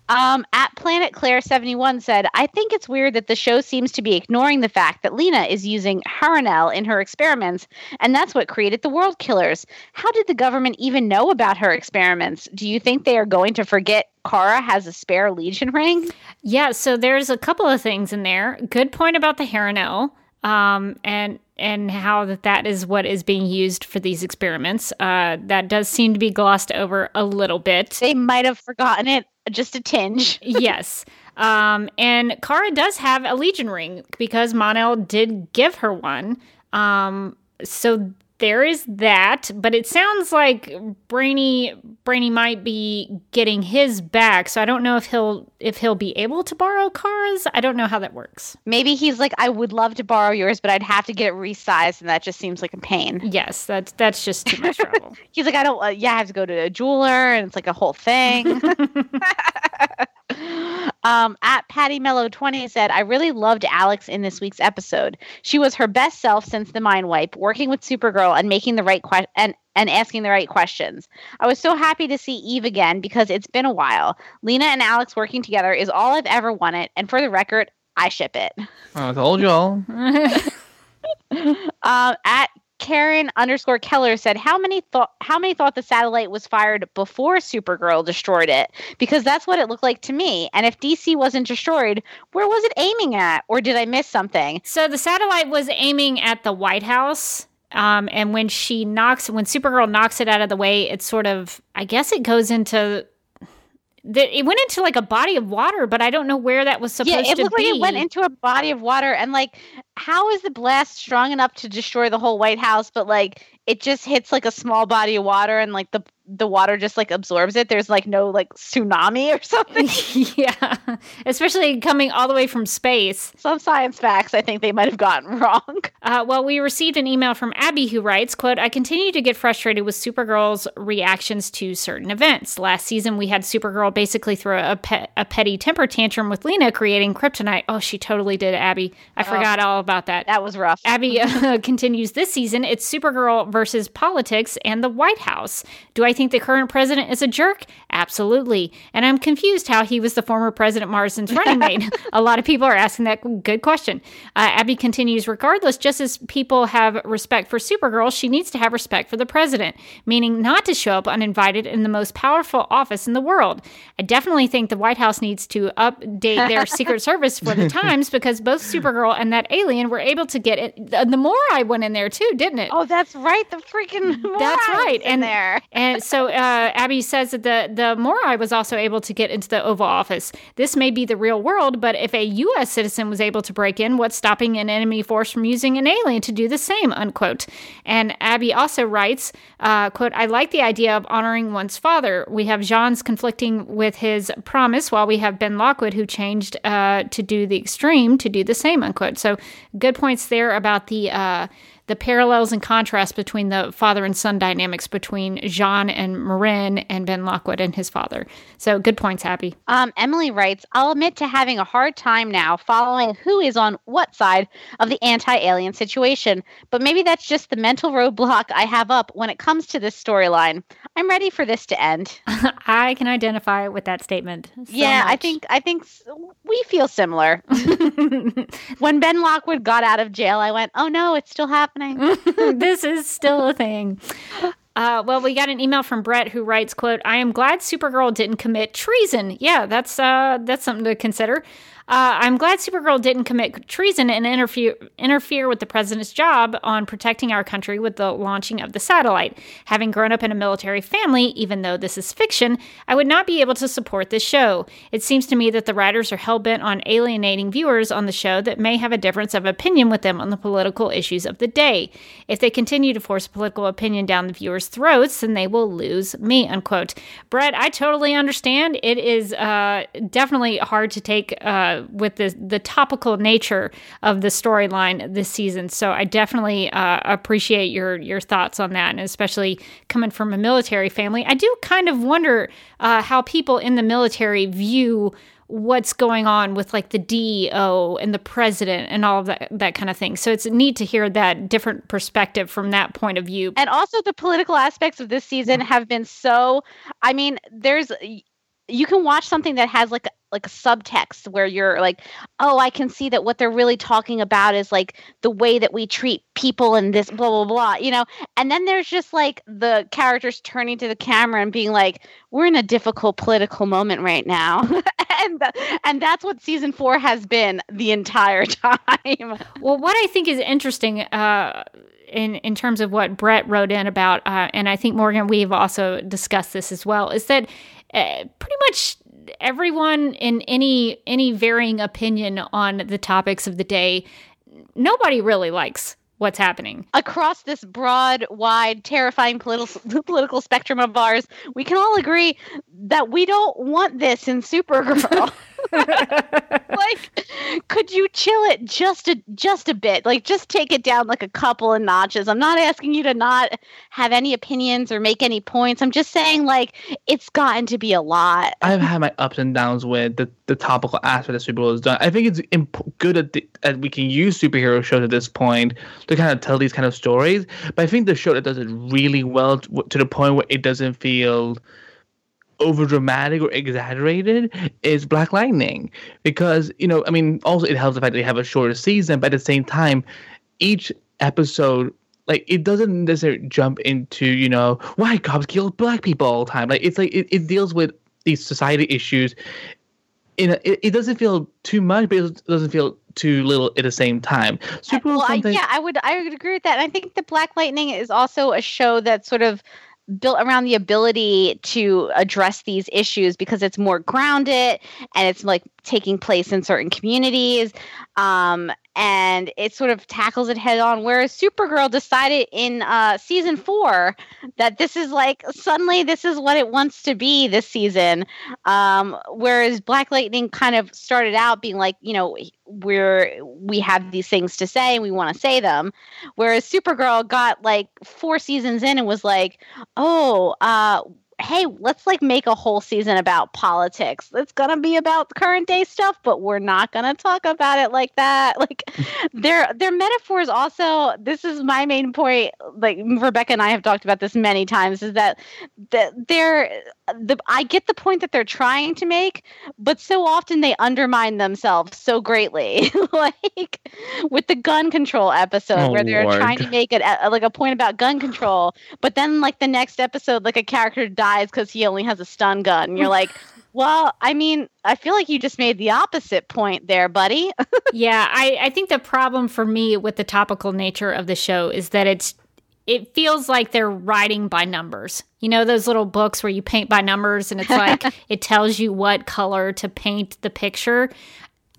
C: Um, at Planet Claire 71 said, I think it's weird that the show seems to be ignoring the fact that Lena is using Harun-El in her experiments, and that's what created the world killers. How did the government even know about her experiments? Do you think they are going to forget Kara has a spare Legion ring?
B: Yeah, so there's a couple of things in there. Good point about the Harun-El, um, and and how that that is what is being used for these experiments. Uh, that does seem to be glossed over a little bit.
C: They might have forgotten it just a tinge.
B: yes. Um, and Kara does have a Legion ring because Mon-El did give her one. Um, so there is that, but it sounds like Brainy Brainy might be getting his back. So I don't know if he'll if he'll be able to borrow Kara's. I don't know how that works.
C: Maybe he's like, I would love to borrow yours, but I'd have to get it resized, and that just seems like a pain.
B: Yes, that's that's just too much trouble.
C: He's like, I don't, uh, yeah, I have to go to a jeweler, and it's like a whole thing. um, at Patty Mellow 20 said, I really loved Alex in this week's episode. She was her best self since the mind wipe, working with Supergirl and making the right question and and asking the right questions. I was so happy to see Eve again because it's been a while. Lena and Alex working together is all I've ever wanted, and for the record, I ship it.
D: I told y'all.
C: Um, at Karen underscore Keller said, "How many thought? How many thought the satellite was fired before Supergirl destroyed it? Because that's what it looked like to me. And if DC wasn't destroyed, where was it aiming at? Or did I miss something?
B: So the satellite was aiming at the White House. Um, and when she knocks, when Supergirl knocks it out of the way, it sort of, I guess it goes into, the, it went into like a body of water, but I don't know where that was supposed
C: yeah, it
B: to
C: looked
B: be.
C: like it went into a body of water. And like, how is the blast strong enough to destroy the whole White House? But like, it just hits like a small body of water, and like the the water just like absorbs it. There's like no like tsunami or something.
B: yeah, especially coming all the way from space.
C: Some science facts I think they might have gotten wrong.
B: Uh, well, we received an email from Abby who writes, "quote I continue to get frustrated with Supergirl's reactions to certain events. Last season, we had Supergirl basically throw a, pe- a petty temper tantrum with Lena creating kryptonite. Oh, she totally did, Abby. I forgot all about that.
C: That was rough.
B: Abby uh, continues this season. It's Supergirl versus politics and the White House. Do I think the current president is a jerk? Absolutely. And I'm confused how he was the former President Marsdin's running mate. a lot of people are asking that good question. Uh, Abby continues regardless, just as people have respect for Supergirl, she needs to have respect for the president, meaning not to show up uninvited in the most powerful office in the world. I definitely think the White House needs to update their Secret Service for the times because both Supergirl and that alien were able to get it. The, the Morai went in there too, didn't it?
C: Oh, that's right. The freaking
B: That's right.
C: in
B: And
C: there.
B: and so uh, Abby says that the the Morai was also able to get into the Oval Office. This may be the real world, but if a U.S. citizen was able to break in, what's stopping an enemy force from using an alien to do the same? Unquote. And Abby also writes, uh, "quote I like the idea of honoring one's father. We have J'onn's conflicting with his promise, while we have Ben Lockwood who changed uh, to do the extreme to do the same." Unquote. So good points there about the. The parallels and contrasts between the father and son dynamics between J'onn and M'yrnn and Ben Lockwood and his father. So good points, Abby.
C: Um, Emily writes, I'll admit to having a hard time now following who is on what side of the anti alien situation, but maybe that's just the mental roadblock I have up when it comes to this storyline. I'm ready for this to end.
B: I can identify with that statement. So
C: yeah, I think I think we feel similar. when Ben Lockwood got out of jail, I went, "Oh no, it's still happening."
B: this is still a thing. Uh, well, we got an email from Brett who writes, "quote I am glad Supergirl didn't commit treason. Yeah, that's uh, that's something to consider. Uh, I'm glad Supergirl didn't commit treason and interfere interfere with the president's job on protecting our country with the launching of the satellite. Having grown up in a military family, even though this is fiction, I would not be able to support this show. It seems to me that the writers are hell bent on alienating viewers on the show that may have a difference of opinion with them on the political issues of the day. If they continue to force political opinion down the viewers' throats, then they will lose me. Unquote. Brett, I totally understand. It is uh, definitely hard to take. Uh, with the the topical nature of the storyline this season. So I definitely uh, appreciate your your thoughts on that, and especially coming from a military family. I do kind of wonder uh, how people in the military view what's going on with like the DEO and the president and all of that that kind of thing. So it's neat to hear that different perspective from that point of view.
C: and also the political aspects of this season have been so i mean there's you can watch something that has like like a subtext where you're like oh i can see that what they're really talking about is like the way that we treat people and this blah blah blah you know? And then there's just like the characters turning to the camera and being like we're in a difficult political moment right now. And and that's what season 4 has been the entire time.
B: Well, what I think is interesting uh, in in terms of what Brett wrote in about, uh, and I think Morgan we've also discussed this as well, is that uh, pretty much everyone in any any varying opinion on the topics of the day, nobody really likes what's happening.
C: across this broad, wide, terrifying political political spectrum of ours, we can all agree that we don't want this in Supergirl. like, could you chill it just a just a bit? Like, just take it down like a couple of notches. I'm not asking you to not have any opinions or make any points. I'm just saying, like, it's gotten to be a lot.
D: I've had my ups and downs with the, the topical aspect that Supergirl has done. I think it's imp- good that, the, that we can use superhero shows at this point to kind of tell these kind of stories. But I think the show that does it really well to the point where it doesn't feel over dramatic or exaggerated is Black Lightning. Because you know I mean also it helps the fact that they have a shorter season but at the same time each episode like it doesn't necessarily jump into you know why cops kill black people all the time. Like it's like it, it deals with these society issues in a, it, it doesn't feel too much but it doesn't feel too little at the same time. Supergirl
C: well, I, yeah, I would I would agree with that. And I think that Black Lightning is also a show that sort of built around the ability to address these issues because it's more grounded and it's like taking place in certain communities um, and it sort of tackles it head on whereas supergirl decided in uh, season four that this is like suddenly this is what it wants to be this season. Um, whereas black lightning kind of started out being like you know we're we have these things to say and we want to say them. Whereas supergirl got like four seasons in and was like oh uh hey let's like make a whole season about politics. It's gonna be about current day stuff but we're not gonna talk about it like that. Like their their metaphors also this is my main point like rebecca and i have talked about this many times is that that they're the i get the point that they're trying to make but so often they undermine themselves so greatly. Like with the gun control episode
D: Oh,
C: where they're
D: Lord.
C: trying to make it like a point about gun control but then like the next episode like a character dies because he only has a stun gun and you're like well i mean i feel like you just made the opposite point there buddy
B: yeah, I, I think the problem for me with the topical nature of the show is that it's it feels like they're writing by numbers. You know those little books where you paint by numbers and it's like it tells you what color to paint the picture.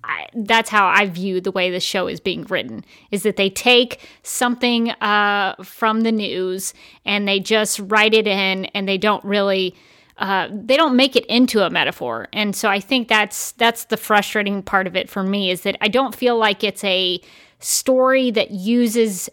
B: I, that's how I view the way the show is being written is that they take something uh, from the news and they just write it in and they don't really uh, they don't make it into a metaphor and so i think that's that's the frustrating part of it for me is that i don't feel like it's a story that uses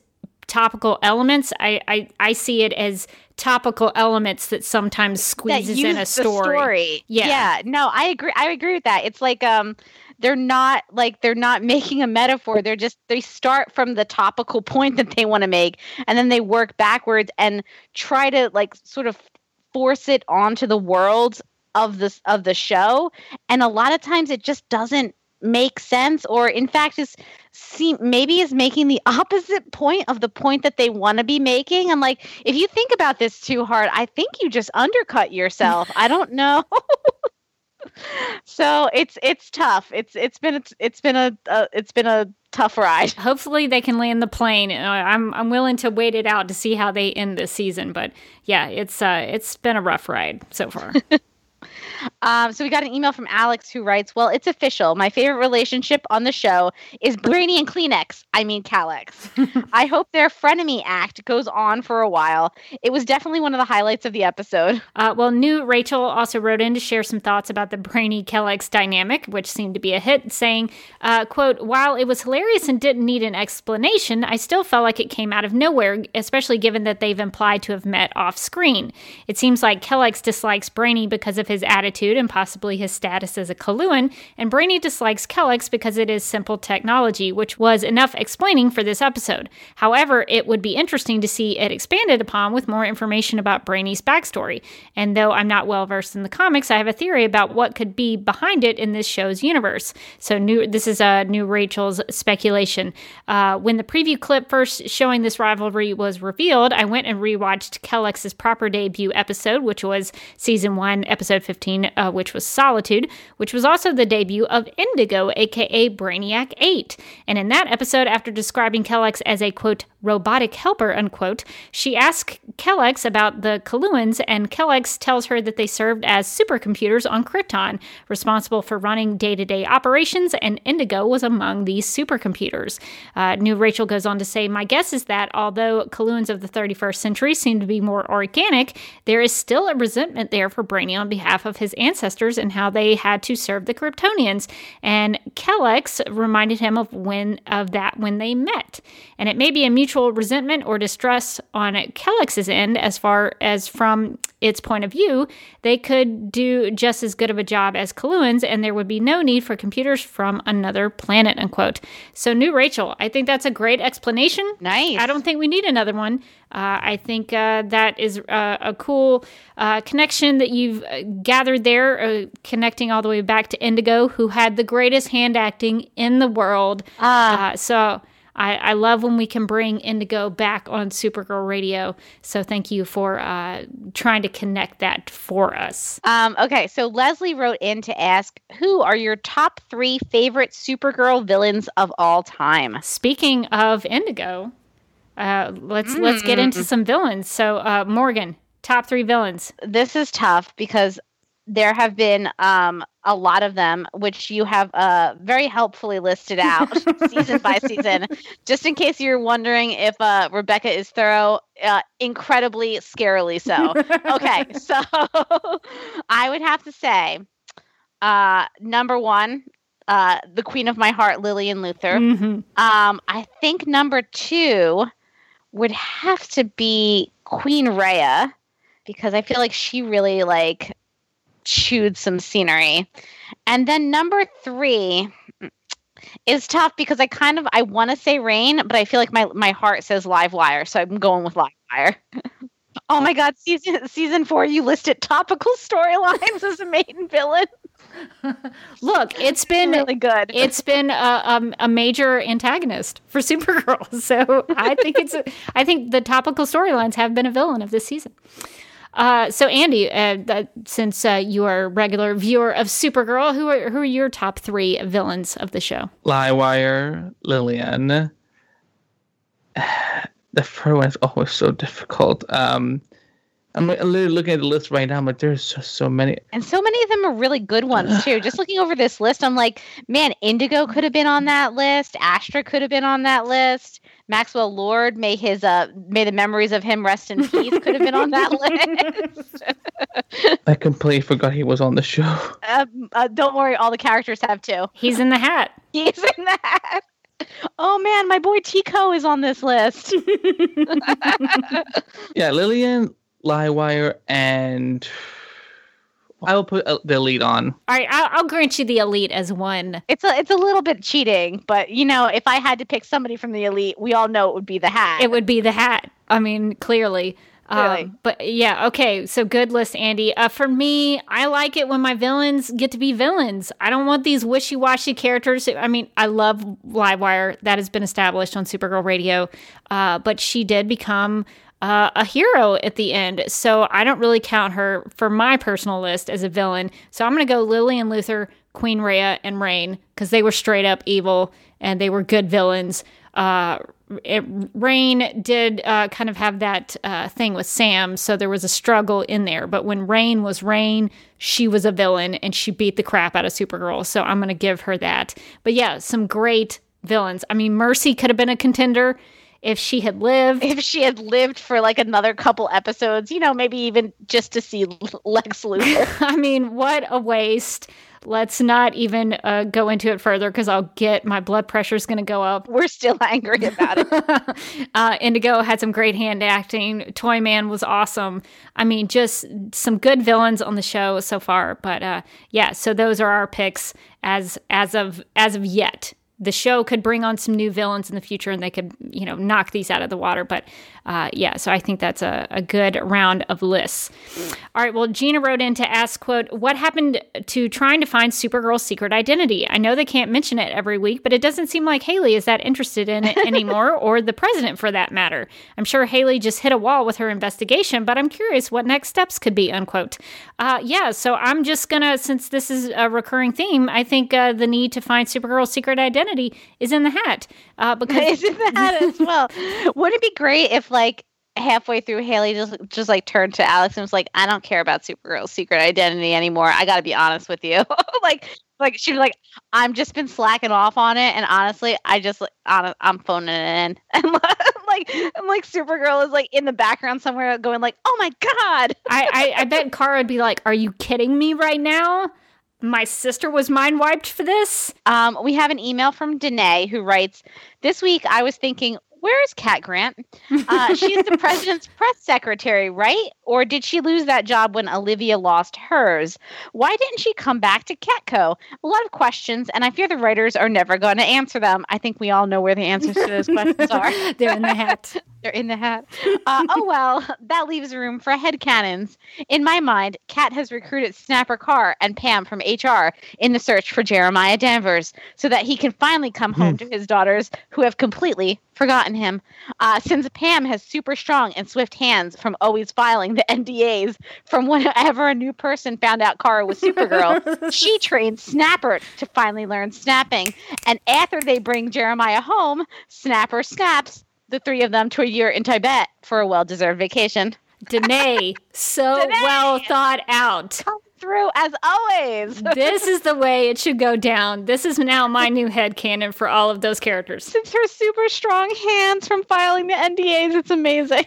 B: topical elements. I, I, I see it as topical elements that sometimes squeezes in a story.
C: story.
B: Yeah.
C: Yeah. No, I agree. I agree with that. It's like um they're not like they're not making a metaphor. They're just they start from the topical point that they want to make and then they work backwards and try to like sort of force it onto the world of this of the show. And a lot of times it just doesn't make sense or in fact is seem maybe is making the opposite point of the point that they want to be making i'm like if you think about this too hard i think you just undercut yourself i don't know so it's it's tough it's it's been it's, it's been a uh, it's been a tough ride
B: Hopefully they can land the plane. Uh, I'm I'm willing to wait it out to see how they end this season, but yeah, it's uh it's been a rough ride so far.
C: Um, so we got an email from Alex who writes, "Well, it's official. My favorite relationship on the show is Brainy and Kleenex. I mean, Kelex. I hope their frenemy act goes on for a while. It was definitely one of the highlights of the episode.
B: Uh, well, new Rachel also wrote in to share some thoughts about the Brainy Kelex dynamic, which seemed to be a hit, saying, uh, "quote While it was hilarious and didn't need an explanation, I still felt like it came out of nowhere, especially given that they've implied to have met off screen. It seems like Kelex dislikes Brainy because of his attitude and possibly his status as a Coluan, and Brainy dislikes Kelex because it is simple technology, which was enough explaining for this episode. However, it would be interesting to see it expanded upon with more information about Brainy's backstory. And though I'm not well versed in the comics, I have a theory about what could be behind it in this show's universe. So, new this is a uh, new Rachel's speculation. Uh, when the preview clip first showing this rivalry was revealed, I went and rewatched Kelex's proper debut episode, which was season one, episode 15, uh, which was Solitude, which was also the debut of Indigo, aka Brainiac 8. And in that episode, after describing Kelex as a quote, robotic helper, unquote, she asks Kelex about the Coluans, and Kelex tells her that they served as supercomputers on Krypton, responsible for running day to day operations, and Indigo was among these supercomputers. Uh, New Rachel goes on to say, My guess is that although Coluans of the 31st century seem to be more organic, there is still a resentment there for Brainy on behalf of his ancestors and how they had to serve the Kryptonians. And Kelex reminded him of when of that when they met. And it may be a mutual resentment or distrust on Kelex's end as far as from its point of view, they could do just as good of a job as Coluans, and there would be no need for computers from another planet, unquote. So, new Rachel, I think that's a great explanation.
C: Nice.
B: I don't think we need another one. Uh, I think uh, that is uh, a cool uh, connection that you've uh, gathered there, uh, connecting all the way back to Indigo, who had the greatest hand acting in the world.
C: Ah.
B: so I, I, love when we can bring Indigo back on Supergirl Radio. So thank you for uh, trying to connect that for us.
C: Um, okay, so Leslie wrote in to ask, who are your top three favorite Supergirl villains of all time?
B: Speaking of Indigo, uh, let's mm. let's get into mm. some villains. So uh, Morgan, top three villains.
C: This is tough because there have been um, a lot of them, which you have uh, very helpfully listed out season by season. Just in case you're wondering if uh, Rebecca is thorough, uh, incredibly scarily so. Okay, so I would have to say uh, number one, uh, the queen of my heart, Lillian Luthor.
B: Mm-hmm.
C: Um, I think number two would have to be Queen Rhea because I feel like she really like chewed some scenery. And then number three is tough because I kind of I want to say Reign, but I feel like my my heart says Live Wire, so I'm going with Live Wire. oh my God, season season four, you listed topical storylines as a main villain.
B: Look, it's been
C: really good.
B: It's been a, a, a, major antagonist for Supergirl, so I think it's. A, I think the topical storylines have been a villain of this season. Uh, so, Andy, uh, since uh, you are a regular viewer of Supergirl, who are who are your top three villains of the show?
D: Livewire, Lillian. The first one is always so difficult. Um, I'm literally looking at the list right now, but there's just so many.
C: And so many of them are really good ones too. just looking over this list, I'm like, man, Indigo could have been on that list. Astra could have been on that list. Maxwell Lord, may his uh, may the memories of him rest in peace, could have been on that list.
D: I completely forgot he was on the show.
C: Uh, uh, don't worry, all the characters have too.
B: He's in the hat.
C: He's in the hat. oh man, my boy Tico is on this list.
D: yeah, Lillian, Livewire, and I will put uh, the elite on.
B: All right, I'll, I'll grant you the elite as one.
C: It's a it's a little bit cheating, but you know, if I had to pick somebody from the elite, we all know it would be the hat.
B: It would be the hat. I mean, clearly.
C: Clearly.
B: Um, but yeah, okay. So good list, Andy. Uh, for me, I like it when my villains get to be villains. I don't want these wishy washy characters. I mean, I love Livewire. That has been established on Supergirl Radio. Uh, but she did become uh, a hero at the end. So I don't really count her for my personal list as a villain. So I'm going to go Lillian Luthor, Queen Rhea, and Reign because they were straight up evil and they were good villains. Uh, it, Reign did uh, kind of have that uh, thing with Sam, so there was a struggle in there. But when Reign was Reign, she was a villain and she beat the crap out of Supergirl. So I'm going to give her that. But yeah, some great villains. I mean, Mercy could have been a contender if she had lived.
C: if she had lived for like another couple episodes, you know, maybe even just to see Lex Luthor.
B: I mean, what a waste. Let's not even uh, go into it further because I'll get my blood pressure is going to go up.
C: We're still angry about it.
B: uh, Indigo had some great hand acting. Toyman was awesome. I mean, just some good villains on the show so far. But uh, yeah, so those are our picks as as of as of yet the show could bring on some new villains in the future and they could, you know, knock these out of the water. But uh, yeah, so I think that's a, a good round of lists. All right, well, Gina wrote in to ask, quote, what happened to trying to find Supergirl's secret identity? I know they can't mention it every week, but it doesn't seem like Haley is that interested in it anymore, or the president for that matter. I'm sure Haley just hit a wall with her investigation, but I'm curious what next steps could be, unquote. Uh, yeah, so I'm just gonna, since this is a recurring theme, I think uh, the need to find Supergirl's secret identity is in the hat. Uh, because
C: it's in the hat as well. Wouldn't it be great if like halfway through Haley just just like turned to Alex and was like, I don't care about Supergirl's secret identity anymore. I gotta be honest with you. like like she was like, I'm just been slacking off on it and honestly I just like I'm phoning it in. And like I'm like Supergirl is like in the background somewhere going like, Oh my god.
B: I, I, I bet Kara would be like, Are you kidding me right now? My sister was mind wiped for this.
C: Um, we have an email from Danae who writes, This week I was thinking, where is Cat Grant? Uh, she's the president's press secretary, right? Or did she lose that job when Olivia lost hers? Why didn't she come back to Catco? A lot of questions, and I fear the writers are never going to answer them. I think we all know where the answers to those questions are.
B: They're in the hat.
C: They're in the hat. Uh, oh well, that leaves room for head headcanons. In my mind, Cat has recruited Snapper Carr and Pam from HR in the search for Jeremiah Danvers so that he can finally come home to his daughters who have completely forgotten him. Uh, since Pam has super strong and swift hands from always filing the NDAs from whenever a new person found out Kara was Supergirl, she trained Snapper to finally learn snapping. And after they bring Jeremiah home, Snapper snaps the three of them to a year in Tibet for a well deserved vacation.
B: Danae, so
C: Danae!
B: well thought out.
C: Come through as always.
B: This is the way it should go down. This is now my new head canon for all of those characters.
C: Since her super strong hands from filing the NDAs, it's amazing.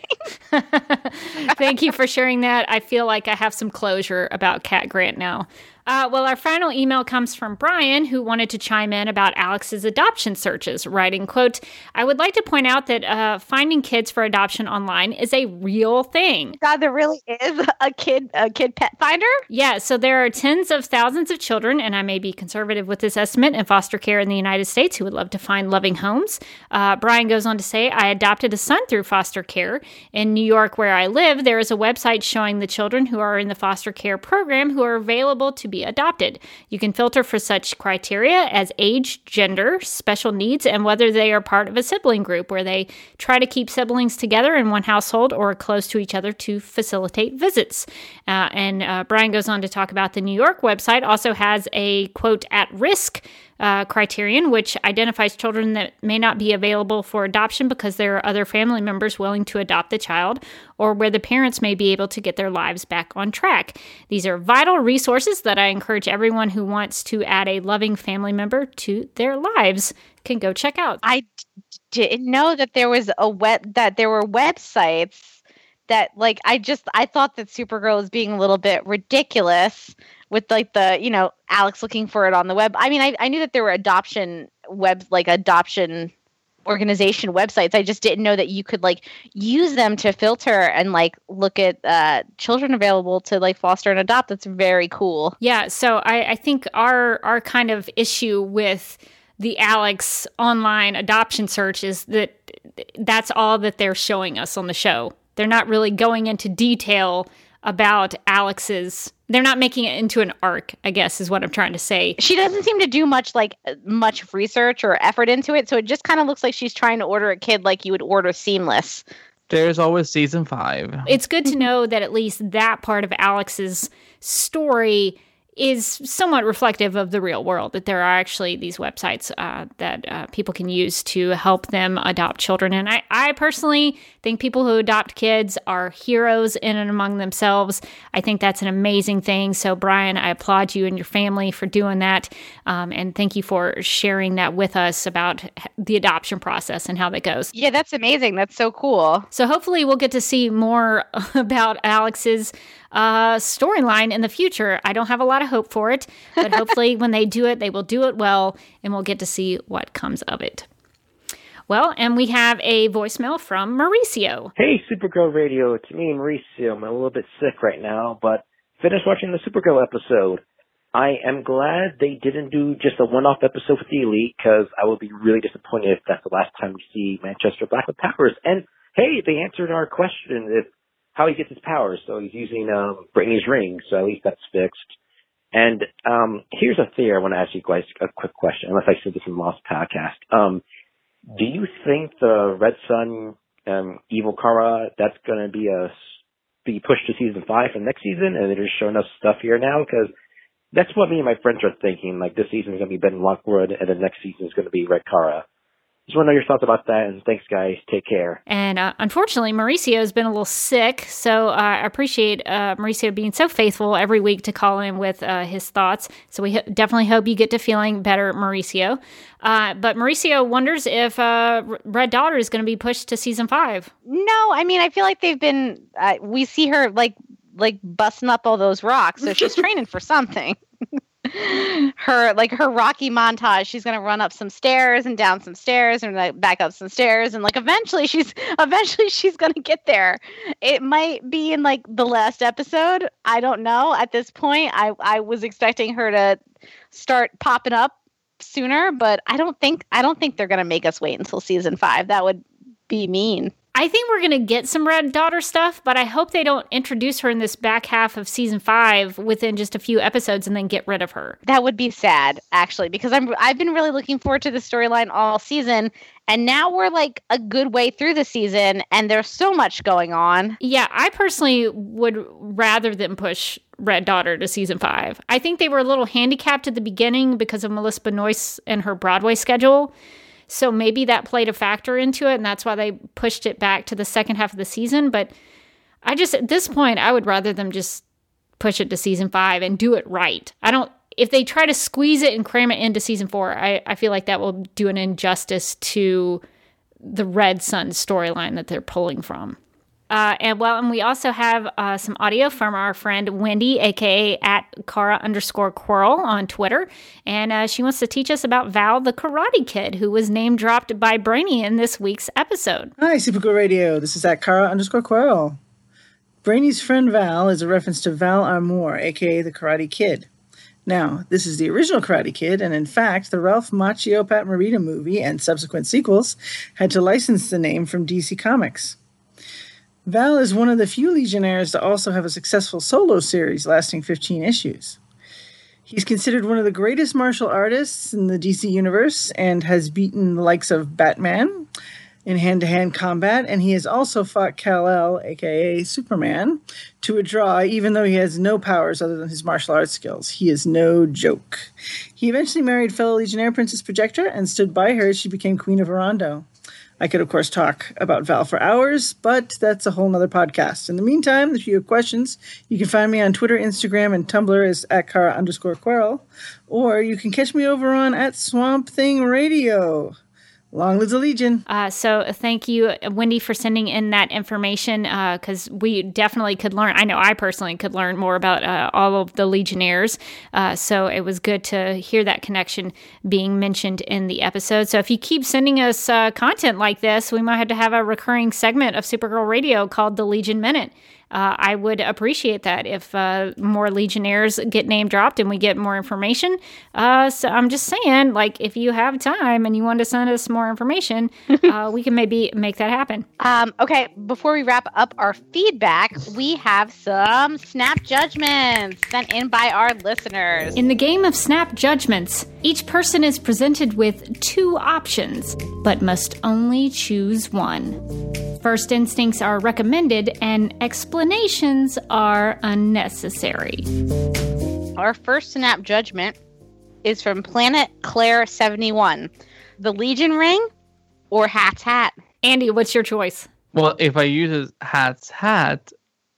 B: Thank you for sharing that. I feel like I have some closure about Cat Grant now. Uh, well, our final email comes from Brian, who wanted to chime in about Alex's adoption searches, writing, quote, I would like to point out that uh, finding kids for adoption online is a real thing.
C: God, there really is a kid a kid pet finder.
B: Yeah, so there are tens of thousands of children, and I may be conservative with this estimate, in foster care in the United States who would love to find loving homes. Uh, Brian goes on to say, I adopted a son through foster care. In New York, where I live, there is a website showing the children who are in the foster care program who are available to be adopted. You can filter for such criteria as age, gender, special needs, and whether they are part of a sibling group where they try to keep siblings together in one household or close to each other to facilitate visits. Uh, and uh, Brian goes on to talk about the New York website also has a quote at risk uh, criterion, which identifies children that may not be available for adoption because there are other family members willing to adopt the child, or where the parents may be able to get their lives back on track. These are vital resources that I encourage everyone who wants to add a loving family member to their lives can go check out.
C: I didn't know that there was a web that there were websites that like I just I thought that Supergirl was being a little bit ridiculous with like the you know Alex looking for it on the web. I mean I, I knew that there were adoption web like adoption organization websites. I just didn't know that you could like use them to filter and like look at uh, children available to like foster and adopt. That's very cool.
B: Yeah. So I, I think our our kind of issue with the Alex online adoption search is that that's all that they're showing us on the show. They're not really going into detail about Alex's they're not making it into an arc, I guess is what I'm trying to say.
C: She doesn't seem to do much like much research or effort into it, so it just kind of looks like she's trying to order a kid like you would order seamless.
D: There's always season 5.
B: It's good to know that at least that part of Alex's story is somewhat reflective of the real world that there are actually these websites uh, that uh, people can use to help them adopt children. And I, I personally think people who adopt kids are heroes in and among themselves. I think that's an amazing thing. So, Brian, I applaud you and your family for doing that. Um, and thank you for sharing that with us about the adoption process and how that goes.
C: Yeah, that's amazing. That's so cool.
B: So, hopefully, we'll get to see more about Alex's uh, storyline in the future. I don't have a lot of hope for it, but hopefully, when they do it, they will do it well, and we'll get to see what comes of it. Well, and we have a voicemail from Mauricio.
E: Hey, Supergirl Radio, it's me, Mauricio. I'm a little bit sick right now, but finished watching the Supergirl episode. I am glad they didn't do just a one-off episode with the Elite, because I will be really disappointed if that's the last time we see Manchester Black with powers. And hey, they answered our question if how he gets his powers. So he's using um, Brainy's ring, so at least that's fixed. And um, here's a theory I want to ask you guys a quick question, unless I said this in Lost podcast. Um, do you think the Red Sun um, Evil Kara that's going to be a be pushed to season five for next season, and they're just showing us stuff here now? Because that's what me and my friends are thinking. Like this season is going to be Ben Lockwood, and the next season is going to be Red Kara. Just want to know your thoughts about that, and thanks, guys. Take care.
B: And uh, unfortunately, Mauricio has been a little sick, so uh, I appreciate uh, Mauricio being so faithful every week to call in with uh, his thoughts. So we definitely hope you get to feeling better, Mauricio. Uh, but Mauricio wonders if uh, Red Daughter is going to be pushed to season five.
C: No, I mean, I feel like they've been. we see her like like busting up all those rocks, so she's training for something. her like her rocky montage. She's going to run up some stairs and down some stairs and like back up some stairs and like eventually she's eventually she's going to get there. It might be in like the last episode. I don't know. At this point i i was expecting her to start popping up sooner but i don't think i don't think they're going to make us wait until season 5 that would be mean
B: I think we're going to get some Red Daughter stuff, but I hope they don't introduce her in this back half of season five within just a few episodes and then get rid of her.
C: That would be sad, actually, because I'm I've been really looking forward to the storyline all season, and now we're like a good way through the season, and there's so much going on.
B: Yeah, I personally would rather than push Red Daughter to season five. I think they were a little handicapped at the beginning because of Melissa Benoist and her Broadway schedule. So maybe that played a factor into it, and that's why they pushed it back to the second half of the season. But I just, at this point, I would rather them just push it to season five and do it right. I don't, if they try to squeeze it and cram it into season four, I, I feel like that will do an injustice to the Red Sun storyline that they're pulling from. Uh, and well, and we also have uh, some audio from our friend Wendy, aka at Kara underscore Quirrell on Twitter, and uh, she wants to teach us about Val, the Karate Kid, who was name dropped by Brainy in this week's episode.
F: Hi, Supergirl Radio. This is at Kara underscore Quirrell. Brainy's friend Val is a reference to Val Armorr, aka the Karate Kid. Now, this is the original Karate Kid, and in fact, the Ralph Macchio Pat Morita movie and subsequent sequels had to license the name from DC Comics. Val is one of the few Legionnaires to also have a successful solo series lasting 15 issues. He's considered one of the greatest martial artists in the DC universe and has beaten the likes of Batman in hand to hand combat, and he has also fought Kal El, aka Superman, to a draw, even though he has no powers other than his martial arts skills. He is no joke. He eventually married fellow Legionnaire Princess Projectra and stood by her as she became Queen of Orando. I could, of course, talk about Val for hours, but that's a whole nother podcast. In the meantime, if you have questions, you can find me on Twitter, Instagram, and Tumblr as at Kara underscore Quirrell, or you can catch me over on at Swamp Thing Radio. Long live the Legion.
B: Uh, so thank you, Wendy, for sending in that information because we definitely could learn. I know I personally could learn more about uh, all of the Legionnaires. Uh, so it was good to hear that connection being mentioned in the episode. So if you keep sending us uh, content like this, we might have to have a recurring segment of Supergirl Radio called the Legion Minute. Uh, I would appreciate that if uh, more Legionnaires get name dropped and we get more information. Uh, so I'm just saying, like, if you have time and you want to send us more information, uh, we can maybe make that happen.
C: Um, okay, before we wrap up our feedback, we have some snap judgments sent in by our listeners.
B: In the game of Snap Judgments, each person is presented with two options, but must only choose one. First instincts are recommended and explanations are unnecessary.
C: Our first snap judgment is from Planet Claire 71. The Legion ring or Hat's hat?
B: Andy, what's your choice?
D: Well, if I use a hat's hat,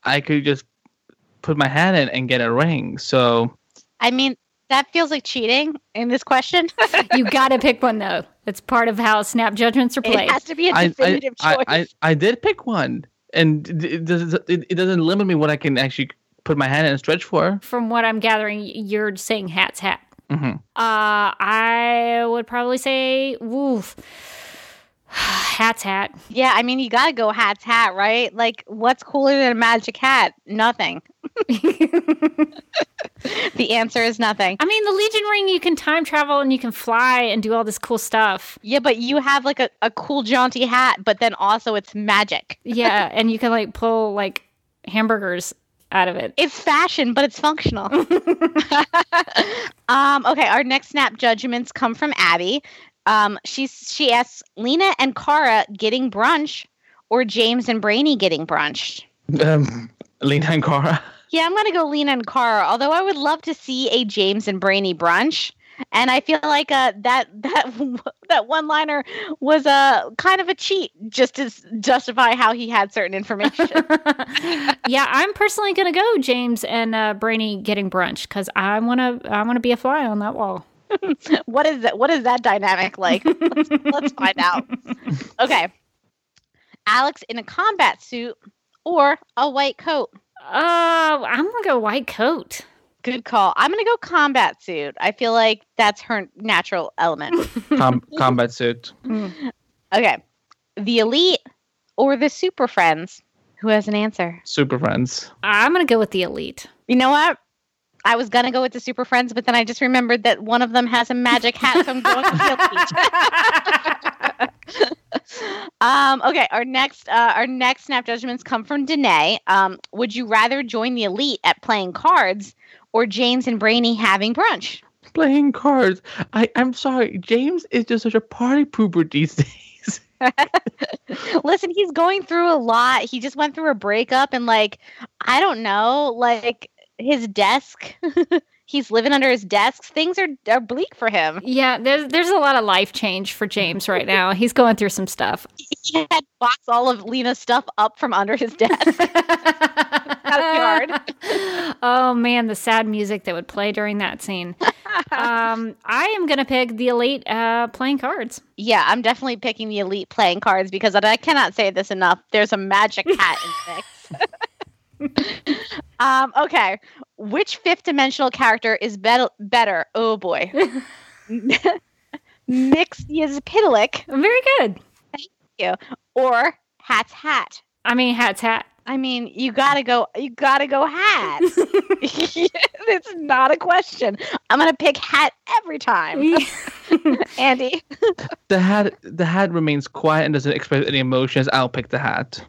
D: I could just put my hat in and get a ring. So
C: I mean, that feels like cheating in this question.
B: You got to pick one, though. It's part of how Snap Judgments are played.
C: it has to be a definitive
D: I,
C: choice.
D: I, I did pick one, and it, it, does- it, it doesn't limit me what I can actually put my hand in and stretch for.
B: From what I'm gathering, you're saying Hat's hat.
D: hmm
B: Uh, I would probably say, woof. Hat's hat.
C: yeah, I mean, you got to go Hat's hat, right? Like, what's cooler than a magic hat? Nothing. the answer is nothing.
B: I mean, the Legion ring, you can time travel and you can fly and do all this cool stuff.
C: Yeah, but you have like a, a cool jaunty hat, but then also it's magic.
B: Yeah, and you can like pull like hamburgers out of it.
C: It's fashion, but it's functional. um, okay, our next snap judgments come from Abby. Um, she's she asks Lena and Kara getting brunch or James and Brainy getting brunch.
D: Um, Lena and Kara.
C: Yeah, I'm gonna go Lena and Kara. Although I would love to see a James and Brainy brunch, and I feel like uh, that that that one liner was a uh, kind of a cheat, just to justify how he had certain information.
B: yeah, I'm personally gonna go James and uh, Brainy getting brunch because I wanna I wanna be a fly on that wall.
C: what is that? What is that dynamic like? let's, let's find out. Okay, Alex in a combat suit or a white coat.
B: Uh, I'm gonna go white coat.
C: Good call. I'm gonna go combat suit. I feel like that's her natural element.
D: Com- combat suit.
C: Okay, the elite or the super friends. Who has an answer?
D: Super friends.
B: I'm gonna go with the elite.
C: You know what? I was gonna go with the super friends, but then I just remembered that one of them has a magic hat, so I'm going with elite. um, okay, our next uh, our next snap judgments come from Danae. Um, would you rather join the elite at playing cards or James and Brainy having brunch?
D: Playing cards. I, I'm sorry. James is just such a party pooper these days.
C: Listen, he's going through a lot. He just went through a breakup and like I don't know, like his desk. he's living under his desk. Things are, are bleak for him.
B: Yeah, there's there's a lot of life change for James right now. He's going through some stuff.
C: He had boxed all of Lena's stuff up from under his desk. Hard.
B: oh man, the sad music that would play during that scene. um, I am gonna pick the elite uh, playing cards.
C: Yeah, I'm definitely picking the elite playing cards because I cannot say this enough. There's a magic hat in mix. um, okay, which fifth dimensional character is bet- better? Oh boy, Mxyzptlk
B: Very good. Thank you.
C: Or Hat's Hat.
B: I mean, hat's hat.
C: I mean, you gotta go. You gotta go hat. it's not a question. I'm gonna pick hat every time. Andy.
D: The hat the hat remains quiet and doesn't express any emotions. I'll pick the hat.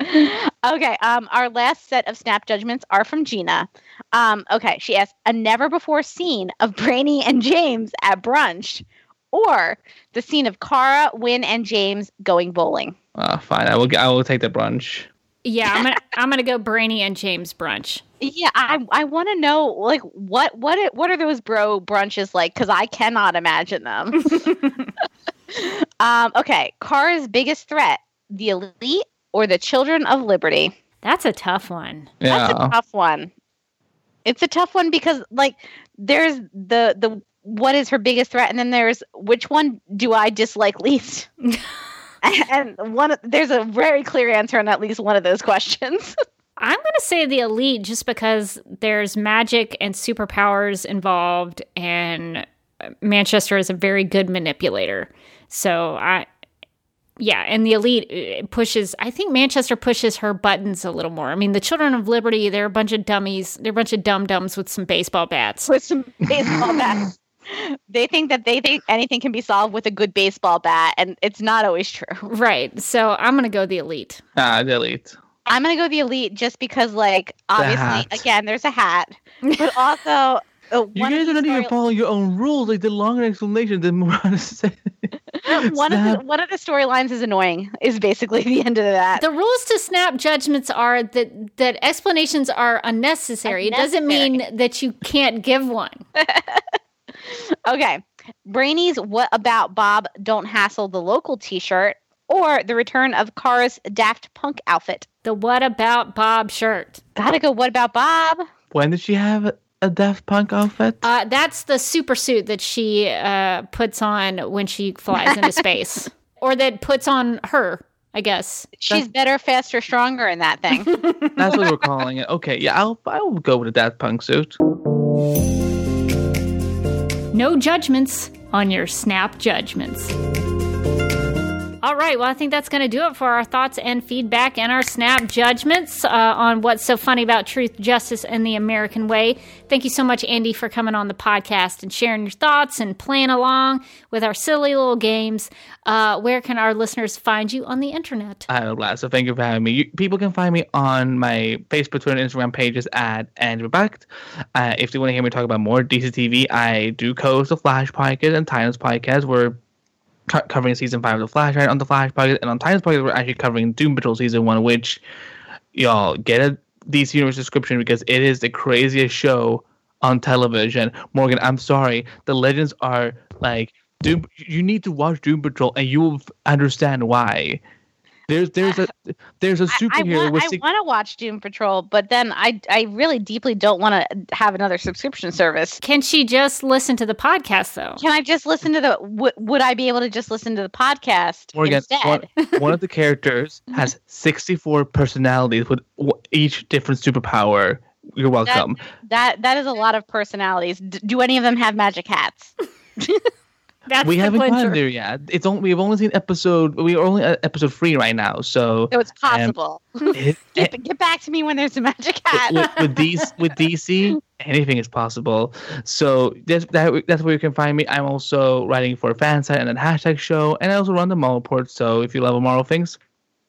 C: Okay. Um, our last set of snap judgments are from Gina. Um, okay, she asks a never before scene of Brainy and James at brunch, or the scene of Kara, Winn, and James going bowling.
D: Uh, fine. I will. I will take the brunch.
B: Yeah, I'm gonna I'm gonna go Brainy and James brunch.
C: Yeah, I I want to know like what what it, what are those bro brunches like? Because I cannot imagine them. um, okay, Kara's biggest threat: the elite or the Children of Liberty.
B: That's a tough one.
C: That's
D: Yeah.
C: a tough one. It's a tough one because like there's the the what is her biggest threat, and then there's which one do I dislike least. and one there's a very clear answer on at least one of those questions.
B: I'm going to say the elite just because there's magic and superpowers involved, and Manchester is a very good manipulator. So I, yeah, and the elite uh, pushes. I think Manchester pushes her buttons a little more. I mean, the Children of Liberty, they're a bunch of dummies. They're a bunch of dum dums with some baseball bats.
C: with some baseball bats. They think that they think anything can be solved with a good baseball bat, and it's not always true.
B: Right. So I'm going to go the elite.
D: Ah, the elite.
C: I'm gonna go the elite just because, like, obviously,
D: hat.
C: again, there's a hat, but also uh,
D: You guys are not even
C: story-
D: following your own rules. Like the longer explanation, the more I say.
C: one of the one of the storylines is annoying. Is basically the end of that.
B: The rules to snap judgments are that that explanations are unnecessary. It doesn't mean that you can't give one.
C: Okay, Brainy's "What About Bob? Don't Hassle the Local" T-shirt, or the return of Kara's Daft Punk outfit.
B: The what about Bob shirt?
C: Gotta go. What about Bob?
D: When did she have a Daft Punk outfit?
B: Uh, that's the super suit that she uh, puts on when she flies into space, or that puts on her. I guess.
C: She's better, faster, stronger in that thing.
D: That's what we're calling it. Okay, yeah, I'll I'll go with a Daft Punk suit.
B: No judgments on your snap judgments. All right, well, I think that's going to do it for our thoughts and feedback and our snap judgments uh, on what's so funny about truth, justice, and the American way. Thank you so much, Andy, for coming on the podcast and sharing your thoughts and playing along with our silly little games. Uh, where can our listeners find you on the internet?
D: I had a blast. So thank you for having me. You, people can find me on my Facebook, Twitter, and Instagram pages at Andrew Behbakht. Uh, if they want to hear me talk about more DCTV, I do co-host the Flash podcast and Titans podcast. We're co- covering season five of the Flash right on the Flash podcast, and on Titans podcast we're actually covering Doom Patrol season one, which y'all get a DC Universe description because it is the craziest show on television. Morgan, I'm sorry, the legends are like Doom. You need to watch Doom Patrol, and you will understand why. There's there's a there's a
C: I, I,
D: superhero
C: want,
D: with
C: I want to watch Doom Patrol, but then I I really deeply don't want to have another subscription service.
B: Can she just listen to the podcast, though?
C: Can I just listen to the? W- would I be able to just listen to the podcast
D: Morgan,
C: instead?
D: one, one of the characters has 64 personalities with each different superpower. You're welcome.
C: That that is a lot of personalities. D- do any of them have magic hats?
B: That's
D: we
B: the
D: haven't gotten there yet. It's only we've only seen episode. We are only at episode three right now. So
C: So it's possible.
D: it,
C: get, get back to me when there's a magic hat.
D: with, with DC, with DC, anything is possible. So that's that, that's where you can find me. I'm also writing for a fan site and a hashtag show, and I also run the Report. So if you love Marvel things,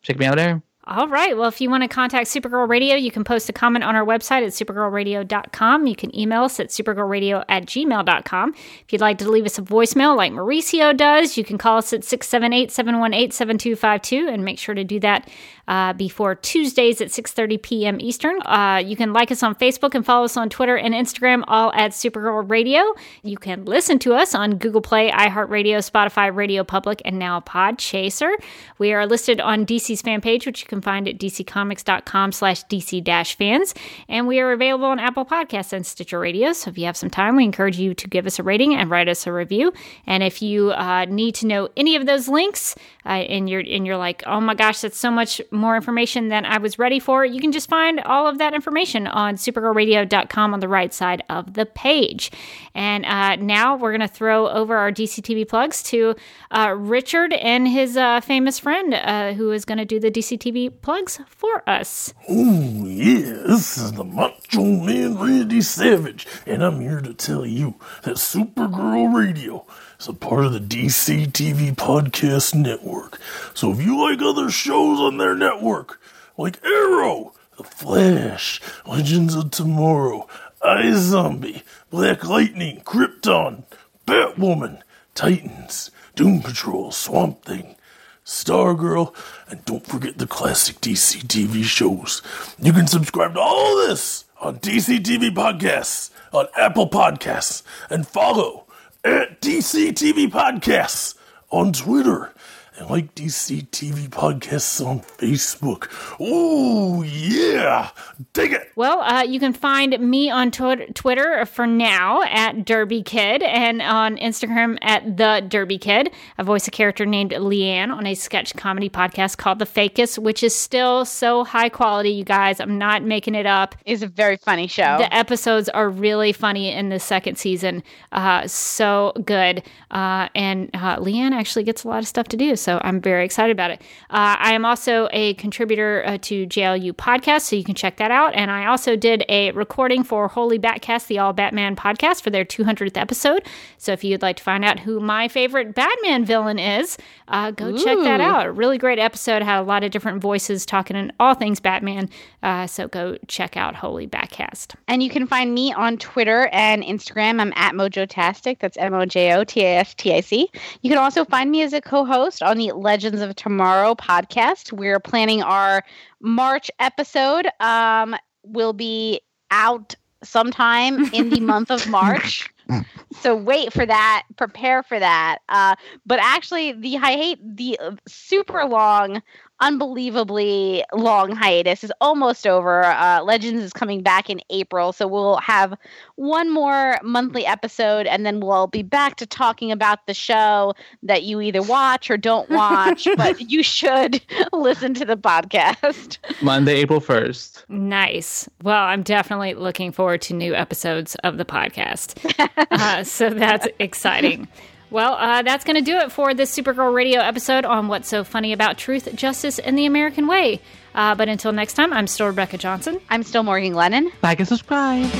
D: check me out there.
B: All right. Well, if you want to contact Supergirl Radio, you can post a comment on our website at supergirlradio.com. You can email us at supergirlradio at gmail.com. If you'd like to leave us a voicemail like Mauricio does, you can call us at 678 718 7252 and make sure to do that uh, before Tuesdays at 6.30 p.m. Eastern. Uh, you can like us on Facebook and follow us on Twitter and Instagram, all at Supergirl Radio. You can listen to us on Google Play, iHeartRadio, Spotify, Radio Public, and now Podchaser. We are listed on DC's fan page, which you can find at dccomics.com slash dc dash fans, And we are available on Apple Podcasts and Stitcher Radio. So if you have some time, we encourage you to give us a rating and write us a review. And if you uh, need to know any of those links uh, and you're and you're like, oh my gosh, that's so much more information than I was ready for, you can just find all of that information on supergirlradio.com on the right side of the page. And uh, now we're going to throw over our DCTV plugs to uh, Richard and his uh, famous friend uh, who is going to do the DCTV plugs for us.
G: Oh, yeah, this is the Macho Man Randy Savage, and I'm here to tell you that Supergirl Radio is a part of the DC TV Podcast Network. So if you like other shows on their network, like Arrow, The Flash, Legends of Tomorrow, iZombie, Black Lightning, Krypton, Batwoman, Titans, Doom Patrol, Swamp Thing, Stargirl, and don't forget the classic DC TV shows. You can subscribe to all this on DC TV Podcasts, on Apple Podcasts, and follow at DC TV Podcasts on Twitter. And like DC TV podcasts on Facebook. Oh, yeah! Dig it!
B: Well, uh, you can find me on tw- Twitter for now at Derby Kid and on Instagram at The Derby Kid. I voice a character named Leanne on a sketch comedy podcast called The Fakest, which is still so high quality, you guys. I'm not making it up.
C: It's a very funny show.
B: The episodes are really funny in the second season. Uh, so good. Uh, and uh, Leanne actually gets a lot of stuff to do. So I'm very excited about it. Uh, I am also a contributor uh, to JLU podcast, so you can check that out. And I also did a recording for Holy Batcast, the All Batman podcast, for their 200th episode. So if you'd like to find out who my favorite Batman villain is, uh, go check that out. A really great episode. Had a lot of different voices talking in all things Batman. Uh, so go check out Holy Batcast.
C: And you can find me on Twitter and Instagram. I'm at Mojotastic. That's M O J O T A S T I C. You can also find me as a co host on the Legends of Tomorrow podcast. We're planning our March episode. Um, will be out sometime in the month of March. So wait for that. Prepare for that. Uh, but actually, the I hate the uh, super long, unbelievably long hiatus is almost over. Uh, Legends is coming back in April, so we'll have one more monthly episode, and then we'll be back to talking about the show that you either watch or don't watch. but you should listen to the podcast.
D: Monday, April 1st.
B: Nice. Well, I'm definitely looking forward to new episodes of the podcast. uh, so that's exciting. Well, uh, that's going to do it for this Supergirl Radio episode on what's so funny about truth, justice, and the American way. Uh, but until next time, I'm still Rebecca Johnson.
C: I'm still Morgan Lennon.
D: Like and subscribe.